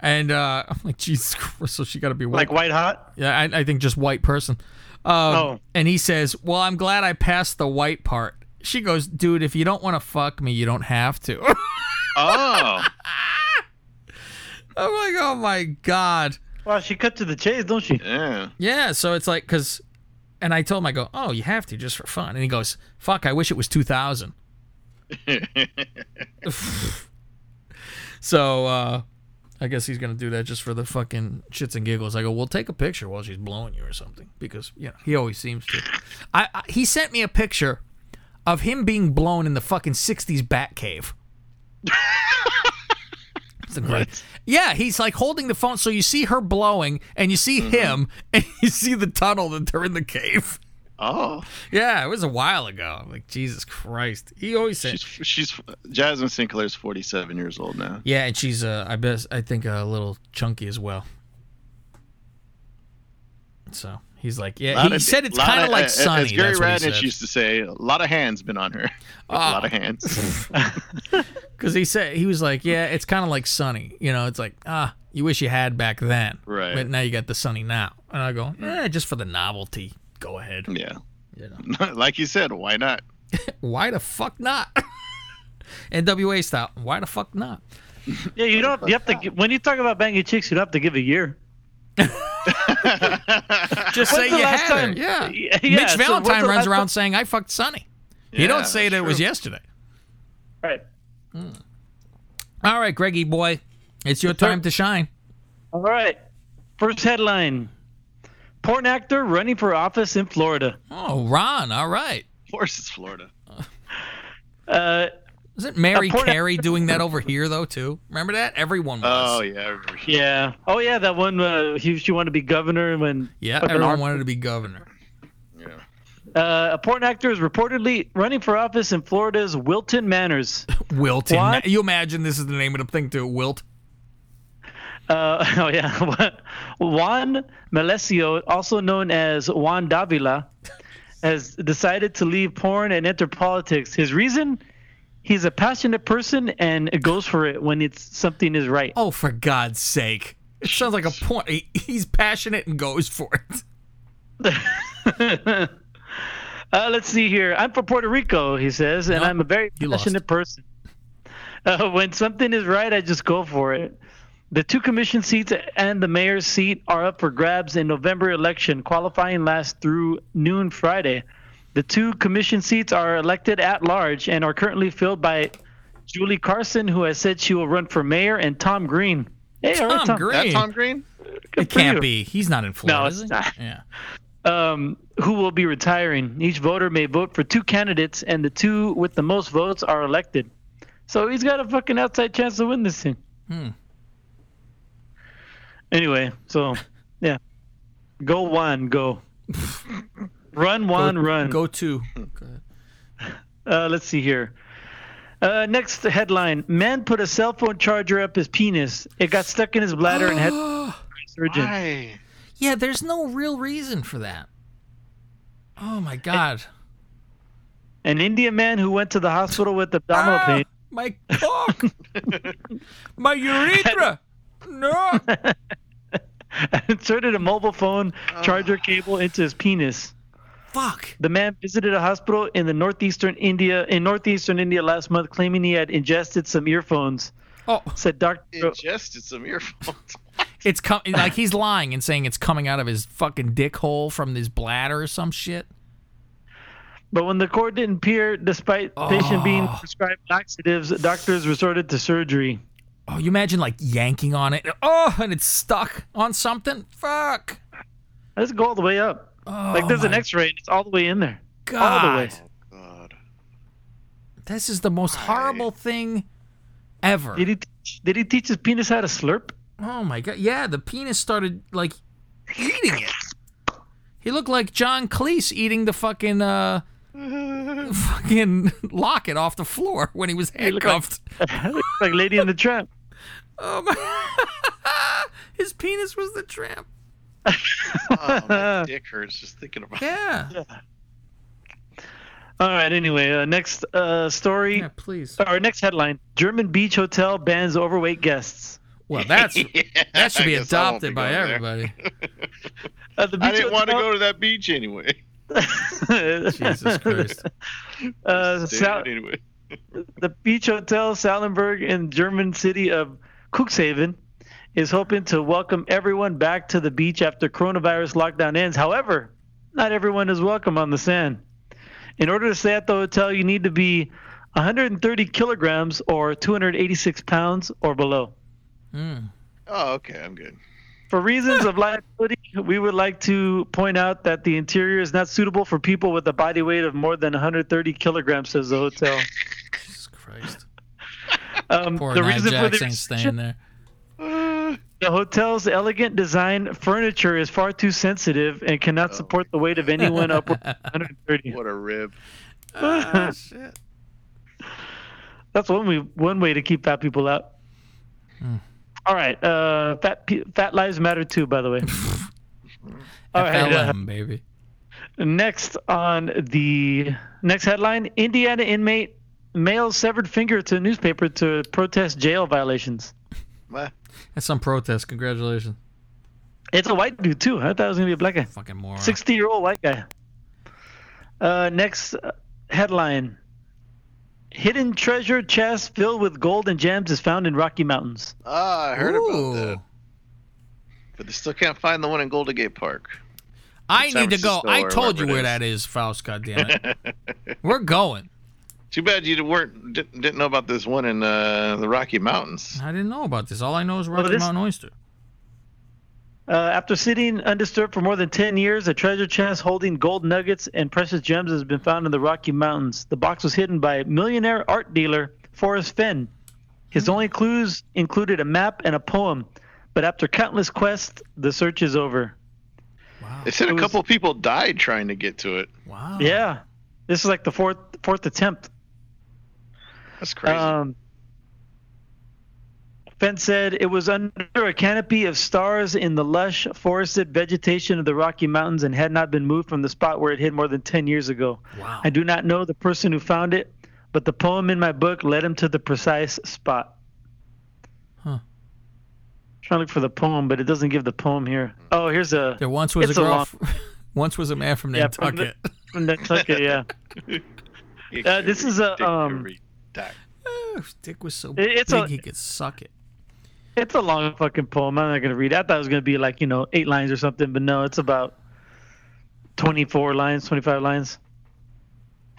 And uh, I'm like, Jesus Christ, so she got to be white. like white hot. Yeah, I, I think just white person. Um, Oh. And he says, Well, I'm glad I passed the white part. She goes, Dude, if you don't want to fuck me, you don't have to. Oh, I'm like, Oh my God. Well, she cut to the chase, don't she? yeah. Yeah, so it's like, because, and I told him, I go, Oh, you have to just for fun. And he goes, Fuck, I wish it was 2000. So, uh, I guess he's gonna do that just for the fucking shits and giggles. I go, well, take a picture while she's blowing you or something, because you know he always seems to. I, I he sent me a picture of him being blown in the fucking '60s Bat Cave. It's a great- Yeah, he's like holding the phone, so you see her blowing, and you see him, and you see the tunnel that they're in the cave. Oh, Yeah, it was a while ago. Like Jesus Christ, he always said. she's she's Jasmin St. Claire's 47 years old now. Yeah, and she's uh, I bet I think a little chunky as well. So he's like, yeah, he of- said it's kind of like as- Sunny. As Gary that's what he Radnich said. used to say, a lot of hands been on her. a lot of hands. Because he said he was like, yeah, it's kind of like Sunny. You know, it's like ah, you wish you had back then, Right. But now you got the Sunny now, and I go, eh, just for the novelty, go ahead. yeah. You know, like you said, why not? why the fuck not? NWA style, why the fuck not? Yeah, you don't. You have to. When you talk about banging chicks, you don't have to give a year. Just say When's the you last had her. time- Yeah. Yeah, yeah, Mitch so Valentine runs around time- saying I fucked Sunny. He Yeah, don't say that that's it was yesterday. Right. All right, Greggy boy, it's your time to shine. All right. First headline: Porn actor running for office in Florida. Oh, Ron, all right. Of course, it's Florida. Uh, Isn't Mary A Carey doing that over here though too? Remember that? Everyone was. Oh yeah. Yeah. Oh yeah, that one. Uh, he, she wanted to be governor when. yeah, fucking everyone Ar- wanted to be governor. Yeah. Uh, a porn actor is reportedly running for office in Florida's Wilton Manors. Wilton. What? You imagine this is the name of the thing too? Wilt. Uh, oh yeah, Juan Melesio, also known as Juan Davila, has decided to leave porn and enter politics. His reason: he's a passionate person and goes for it when it's something is right. Oh, for God's sake! It sounds like a point. He, he's passionate and goes for it. Uh, let's see here. I'm from Puerto Rico, he says, and Nope, I'm a very passionate person. Uh, when something is right, I just go for it. The two commission seats and the mayor's seat are up for grabs in November election. Qualifying lasts through noon Friday. The two commission seats are elected at large and are currently filled by Julie Carson, who has said she will run for mayor, and Tom Green. Hey, all right, Tom Green. That Tom Green? It can't you. be. He's not in Florida. No, is it's he? not. Yeah. um, who will be retiring. Each voter may vote for two candidates, and the two with the most votes are elected. So he's got a fucking outside chance to win this thing. Hmm. Anyway, so yeah, go one, go. run one, go, run. Go two. Uh, let's see here. Uh, next headline: Man put a cell phone charger up his penis. It got stuck in his bladder and had surgeon. Why? Yeah, there's no real reason for that. Oh my god. An Indian man who went to the hospital with abdominal Ah, pain. my cock. my urethra. No. inserted a mobile phone charger cable into his penis. Fuck. The man visited a hospital in the northeastern India in northeastern India last month, claiming he had ingested some earphones. Oh, Said Doctor. Ingested some earphones. it's com- like he's lying and saying it's coming out of his fucking dick hole from his bladder or some shit. But when the cord didn't appear, despite patient oh. being Oh. prescribed laxatives, doctors resorted to surgery. Oh, you imagine like yanking on it. Oh, and it's stuck on something. Fuck. Let's go all the way up. Oh, like there's an X-ray, and it's all the way in there. God. All the way. God. This is the most horrible thing ever. Did he? Teach, did he teach his penis how to slurp? Oh my god. Yeah, the penis started like eating it. He looked like John Cleese eating the fucking uh fucking locket off the floor when he was looked like- handcuffed. like Lady in the Tramp. Oh my His penis was the tramp. Oh, my dick hurts just thinking about it. Yeah. All right. Anyway, uh, next uh, story. Yeah, please. Or next headline: German beach hotel bans overweight guests. Well, that's Yeah, that should be guess I won't adopted be by everybody. Uh, the I didn't want to go to that beach anyway. Jesus Christ. Uh, Stayed Sal- anyway. the beach hotel Sahlenburg in German city of Cuxhaven is hoping to welcome everyone back to the beach after coronavirus lockdown ends. However, not everyone is welcome on the sand. In order to stay at the hotel, you need to be 130 kilograms or 286 pounds or below. Oh, okay, I'm good. For reasons of liability, we would like to point out that the interior is not suitable for people with a body weight of more than 130 kilograms, says the hotel. Jesus Christ. Um, Poor the Nia reason for the ain't staying there. The hotel's elegant design furniture is far too sensitive and cannot support the weight of anyone upward of 130. What a rib. Ah, shit. That's one way, one way to keep fat people out. All right, uh, fat fat lives matter too, by the way. All right, uh, baby. next on the next headline: Indiana inmate mails severed finger to newspaper to protest jail violations. What? That's some protest. Congratulations. It's a white dude too. I thought it was gonna be a black guy. Fucking moron. 60 year old white guy. Uh, next uh, headline Hidden treasure chest filled with gold and gems is found in Rocky Mountains. Ah, I heard Ooh. about that. But they still can't find the one in Golden Gate Park. I San need to go. I told you wherever where it is. that is, Faust. Goddammit. We're going. Too bad you weren't didn't, didn't know about this one in uh, the Rocky Mountains. I didn't know about this. All I know is Rocky this- Mountain Oyster. Uh, after sitting undisturbed for more than 10 years, a treasure chest holding gold nuggets and precious gems has been found in the Rocky Mountains. The box was hidden by millionaire art dealer Forrest Fenn. His only clues included a map and a poem, but after countless quests, the search is over. They said It a was- couple people died trying to get to it. Wow. Yeah, this is like the fourth fourth attempt. That's crazy. Um, Fenn said it was under a canopy of stars in the lush forested vegetation of the Rocky Mountains and had not been moved from the spot where it hid more than 10 years ago. Wow. I do not know the person who found it, but the poem in my book led him to the precise spot. Huh. Trying to look for the poem, but it doesn't give the poem here. Oh, here's a. There once was It's a a girl. long- f- once was a man from Yeah, from Nantucket. Nantucket, yeah. Uh, this is a um, Oh, his dick was so It- big it's a- he could suck it. it's a long fucking poem. I'm not gonna read it. I thought it was gonna be like you know eight lines or something, but no, it's about 24 lines, 25 lines.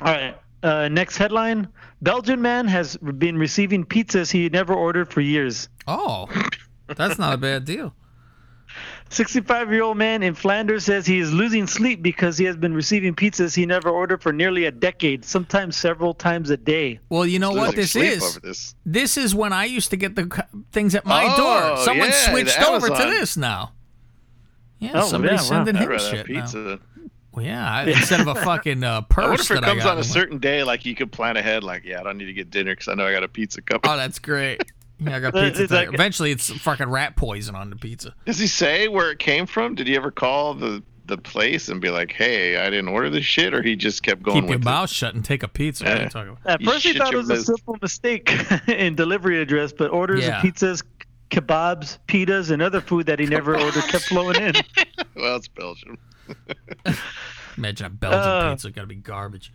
All right. Uh, next headline: Belgian man has been receiving pizzas he never ordered for years. Oh, that's not a bad deal. 65 year old man in Flanders says he is losing sleep because he has been receiving pizzas he never ordered for nearly a decade, sometimes several times a day. Well, you know what Losing this is. this. This is when I used to get the things at my Oh, door. Someone yeah, switched over to this now. Yeah, Oh, somebody's yeah, wow. sending I'd him shit have now. pizza. Well, yeah, I- instead of a fucking uh, I wonder if it that comes on a I'm like, certain day, like you could plan ahead, like, yeah, I don't need to get dinner because I know I got a pizza coming. Oh, that's great. Yeah, I got pizza. today. like- Eventually, it's fucking rat poison on the pizza. Does he say where it came from? Did he ever call the the place and be like, "Hey, I didn't order this shit," or he just kept going Keep your with mouth shut and take a pizza. What are you Yeah. talking about? At You first, he thought it your was a simple mistake in delivery address, but orders Yeah. of pizzas, kebabs, pitas, and other food that he never ordered kept flowing in. Well, it's Belgium. Imagine a Belgian Uh, pizza. Got to be garbage.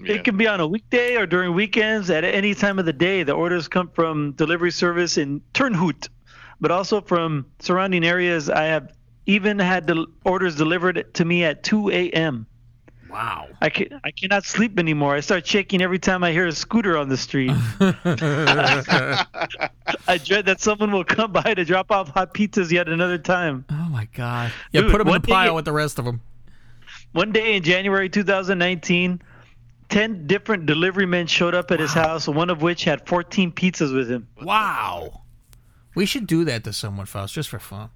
Yeah. It can be on a weekday or during weekends at any time of the day. The orders come from delivery service in Turnhout, but also from surrounding areas. I have even had the orders delivered to me at 2 a.m. Wow. I, can, I cannot sleep anymore. I start shaking every time I hear a scooter on the street. I dread that someone will come by to drop off hot pizzas yet another time. Oh my god. Yeah, Dude, put them in the pile day- with the rest of them. One day in January 2019, 10 different delivery men showed up at his house, one of which had 14 pizzas with him. Wow. We should do that to someone, Faust, just for fun.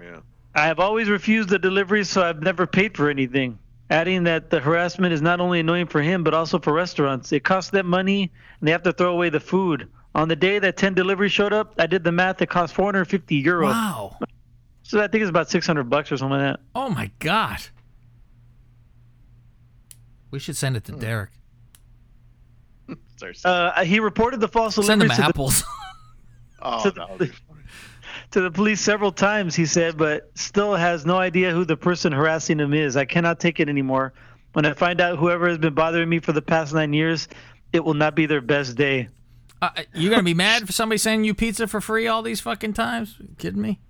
Yeah. I have always refused the deliveries, so I've never paid for anything. Adding that the harassment is not only annoying for him, but also for restaurants. It costs them money, and they have to throw away the food. On the day that 10 deliveries showed up, I did the math. It cost 450 euros. Wow. So I think it's about 600 bucks or something like that. Oh my god. We should send it to Derek. Uh, he reported the false Send him deliveries to the, apples. oh, to that the, to the police several times, he said, but still has no idea who the person harassing him is. I cannot take it anymore. When I find out whoever has been bothering me for the past nine years, it will not be their best day. uh, you gonna be mad for somebody sending you pizza for free all these fucking times? You kidding me?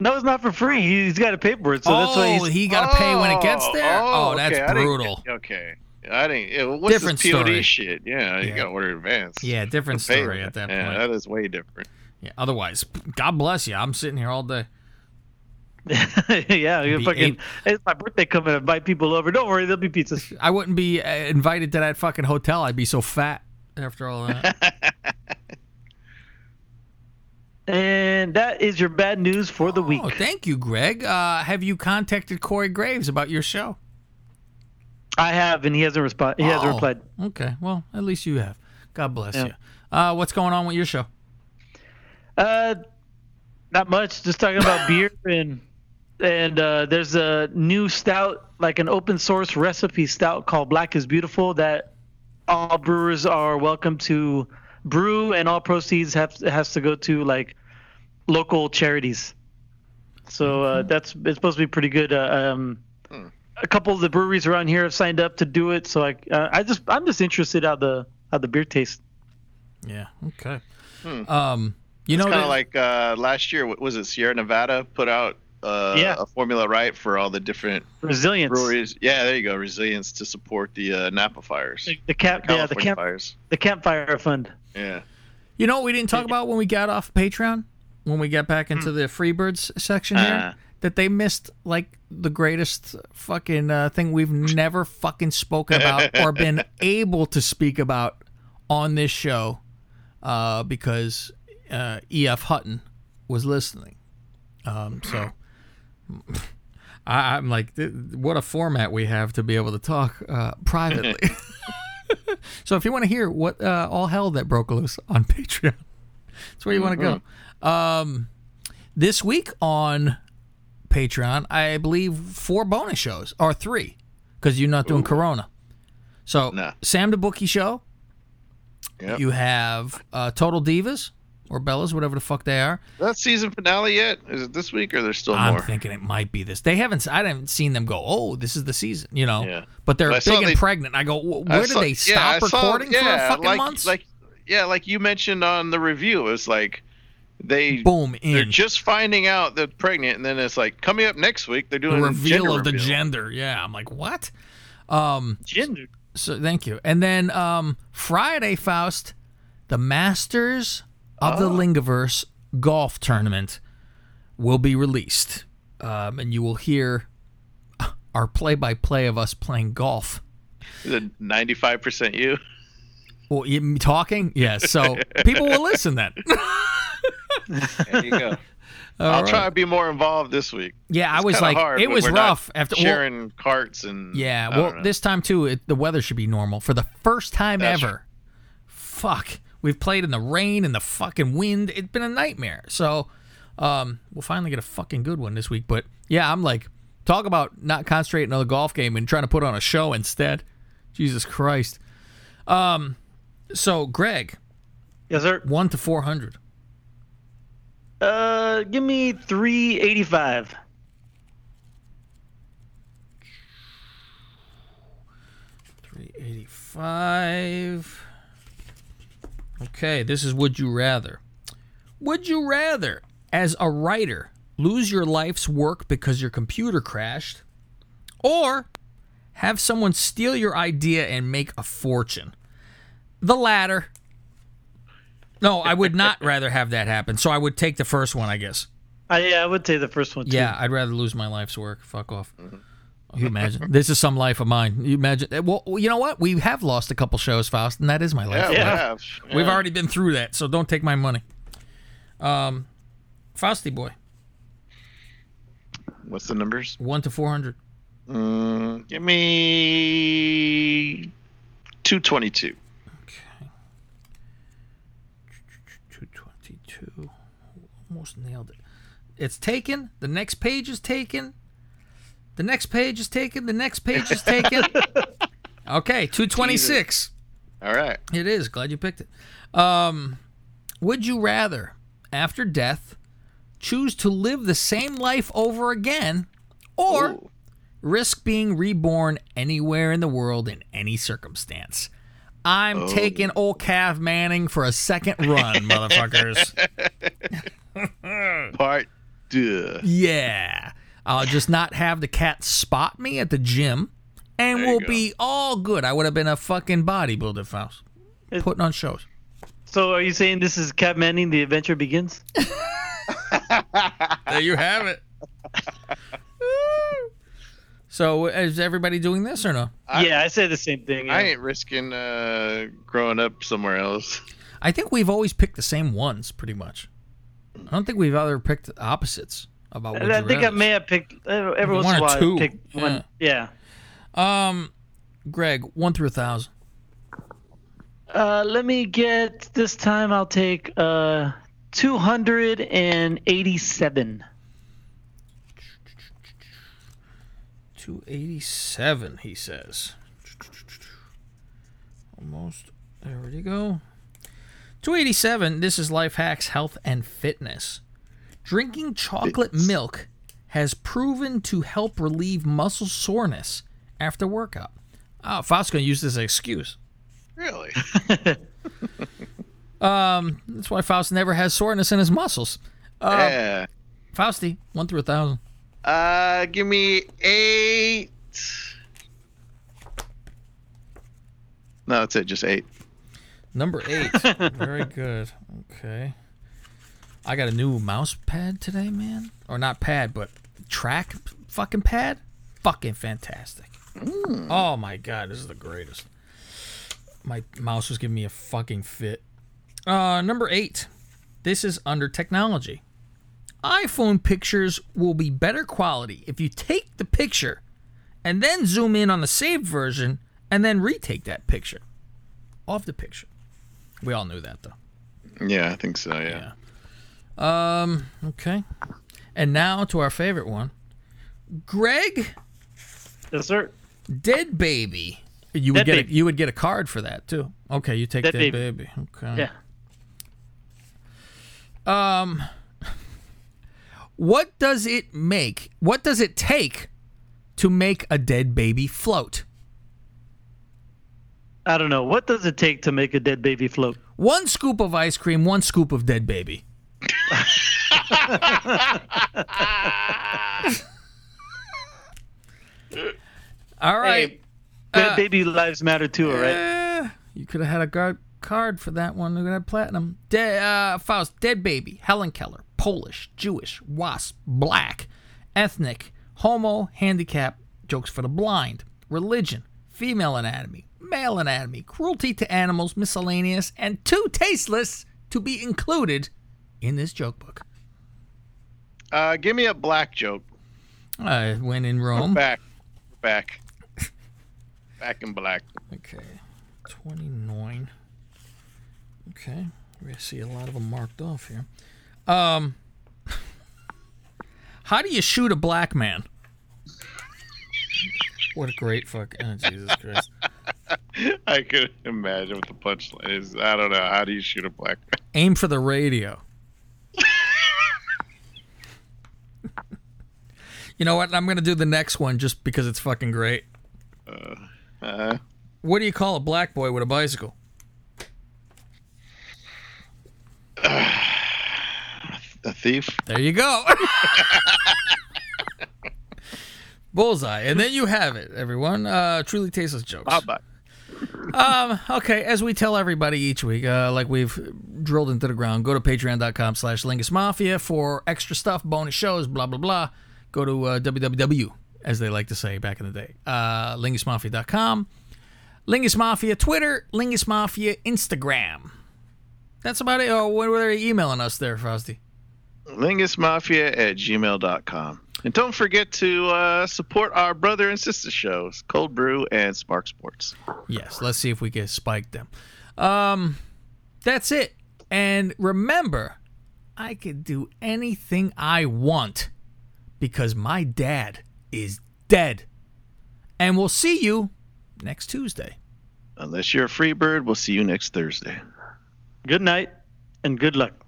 No, it's not for free. He's got to pay for it, so that's why oh, he's. he got to pay when it gets there. Oh, that's okay, I didn't- brutal. okay. I didn't. Yeah, what's Different this POD story. shit? Yeah, you gotta order in advance. Yeah, different story at that yeah, point. that is way different. Yeah, otherwise, God bless you. I'm sitting here all day. yeah, you fucking. eight- It's my birthday coming. Invite people over. Don't worry, there'll be pizzas. I wouldn't be uh, invited to that fucking hotel. I'd be so fat after all that. And that is your bad news for the week. oh, thank you, Greg. Uh, have you contacted Corey Graves about your show? I have, and he hasn't responded. He hasn't Oh, replied. Okay, well, at least you have. God bless Yeah. you. Uh, what's going on with your show? Uh, not much. Just talking about beer and and uh, there's a new stout, like an open source recipe stout called Black is Beautiful that all brewers are welcome to brew, and all proceeds have has to go to like local charities. So uh, that's it's supposed to be pretty good. Uh, um, A couple of the breweries around here have signed up to do it, so I uh, I just I'm just interested how the how the beer tastes. Yeah. Okay. Hmm. Um, you it's know, kind of like uh, last year. what Was it Sierra Nevada put out uh, Yeah. a formula right for all the different Resilience. breweries? Yeah, there you go. Resilience to support the uh, Napa fires. The, the camp, yeah, the California camp, fires. the campfire fund. Yeah. You know what we didn't talk about when we got off Patreon? When we get back into the Freebirds section here? Uh. that they missed like the greatest fucking uh, thing we've never fucking spoken about or been able to speak about on this show uh, because uh, E.F. Hutton was listening. Um, so I, I'm like, th- what a format we have to be able to talk uh, privately. so if you want to hear what uh, all hell that broke loose on Patreon, that's where you want to go. Um, this week on Patreon, I believe four bonus shows or three because you're not doing Corona. So Sam the Bookie show. Yep. You have uh, Total Divas, or Bellas, whatever the fuck they are. Is that season finale yet? Is it this week or there's still I'm more? thinking it might be this. They haven't. I haven't seen them go. Oh, this is the season. You know. Yeah. But they're But big and they- pregnant. I go. "Wh- I Where did saw- they yeah, stop saw- recording yeah, for a fucking like, month? Like, yeah, like you mentioned on the review, it's like they boom they're just finding out they're pregnant, and then it's like coming up next week they're the doing a reveal of the reveal. gender. Yeah, I'm like, what? Um, gender. So thank you. And then um, Friday, Faust, the Masters of the Oh. Lingiverse golf tournament will be released, um, and you will hear our play-by-play of us playing golf. Is it ninety five percent you? Well, you talking? Yes. So people will listen then. There you go. All I'll try to be more involved this week. Yeah, I was like- hard it was rough after- well- sharing carts and Yeah, well, this time too, it, the weather should be normal for the first time That's ever. Fuck, we've played in the rain and the fucking wind. It's been a nightmare. So, um, we'll finally get a fucking good one this week. But yeah, I'm like, talk about not concentrating on the golf game and trying to put on a show instead. Jesus Christ. Um, so Greg, yes sir, one to four hundred. Uh, give me 385. Three eighty-five. Okay, this is Would You Rather. Would you rather, as a writer, lose your life's work because your computer crashed, or have someone steal your idea and make a fortune? The latter. No, I would not rather have that happen. So I would take the first one, I guess. I, yeah, I would say the first one too. Yeah, I'd rather lose my life's work. Fuck off. You imagine? this is some life of mine. You imagine? Well, you know what? We have lost a couple shows, Faust, and that is my life. Yeah, we work. have. We've Yeah. already been through that, so don't take my money. Um, Fausty boy, What's the numbers? one to four hundred. Mm, give me two twenty two. Two twenty-two. Almost nailed it. It's taken. The next page is taken. The next page is taken. The next page is taken. okay, two twenty-six. All right. It is. Glad you picked it. Um, would you rather, after death, choose to live the same life over again, or risk being reborn anywhere in the world in any circumstance? I'm Oh. taking old Cav Manning for a second run, motherfuckers. Part two. Yeah. I'll just not have the cat spot me at the gym, and There we'll go. be all good. I would have been a fucking bodybuilder, Faust. Putting on shows. So are you saying this is Cat Manning, The Adventure Begins? There you have it. so, is everybody doing this or no? yeah, I say the same thing. Yeah. I ain't risking uh, growing up somewhere else. I think we've always picked the same ones, pretty much. I don't think we've ever picked opposites about. I, would I think I may have picked uh, every One once in a while. I two. pick one. Yeah. Um, Greg, one through a thousand. Uh, let me get this time. I'll take uh 287. Two eighty-seven. He says. Almost. There we go. 287. This is Life Hacks Health and Fitness. Drinking chocolate milk has proven to help relieve muscle soreness after workout. Oh, Faust's going to use this as an excuse. Really? Um, that's why Faust never has soreness in his muscles. Uh, yeah. Fausty, one through a thousand. Uh, give me eight. No, that's it. Just eight. Number eight. Very good. Okay. I got a new mouse pad today, man. Or not pad, but track fucking pad. Fucking fantastic. Oh my god, this is the greatest. My mouse was giving me a fucking fit. Uh, number eight. This is under technology. iPhone pictures will be better quality if you take the picture and then zoom in on the saved version and then retake that picture of the picture. We all knew that though. Yeah, I think so. Yeah. Um, okay. And now to our favorite one. Greg Yes, sir. Dead Baby. You would Dead get Baby. A, you would get a card for that too. Okay, you take Dead Dead, Baby. Baby. Okay. Yeah. Um, what does it make? What does it take to make a dead baby float? I don't know. What does it take to make a dead baby float? One scoop of ice cream, one scoop of dead baby. All right. Dead Uh, baby lives matter too, all right? You could have had a guard card for that one. We're gonna have platinum. De- uh, Faust, dead baby, Helen Keller, Polish, Jewish, wasp, black, ethnic, homo, handicap, jokes for the blind, religion, female anatomy, male anatomy, cruelty to animals, miscellaneous, and too tasteless to be included in this joke book. Uh, give me a black joke. Uh, when in We're Rome. back. We're back. back in black. Okay. 29. Okay. We see a lot of them marked off here. Um, how do you shoot a black man? What a great fuck. Oh, Jesus Christ. I could imagine what the punchline is. I don't know. How do you shoot a black man? Aim for the radio. you know what? I'm going to do the next one just because it's fucking great. Uh, uh, What do you call a black boy with a bicycle? a thief. There you go. Bullseye. And then you have it, everyone. Uh, truly tasteless jokes. Bye bye. Um, okay, as we tell everybody each week, uh, like we've drilled into the ground, go to patreon.com slash Lingus Mafia for extra stuff, bonus shows, blah, blah, blah. Go to uh, www, as they like to say back in the day, uh, lingusmafia.com. Lingus Mafia Twitter, Lingus Mafia Instagram. That's about it. Oh, what were they emailing us there, Frosty? Lingusmafia at gmail.com. And don't forget to uh, support our brother and sister shows, Cold Brew and Spark Sports. Yes, let's see if we can spike them. Um, that's it. And remember, I can do anything I want because my dad is dead. And we'll see you next Tuesday. Unless you're a free bird, we'll see you next Thursday. Good night and good luck.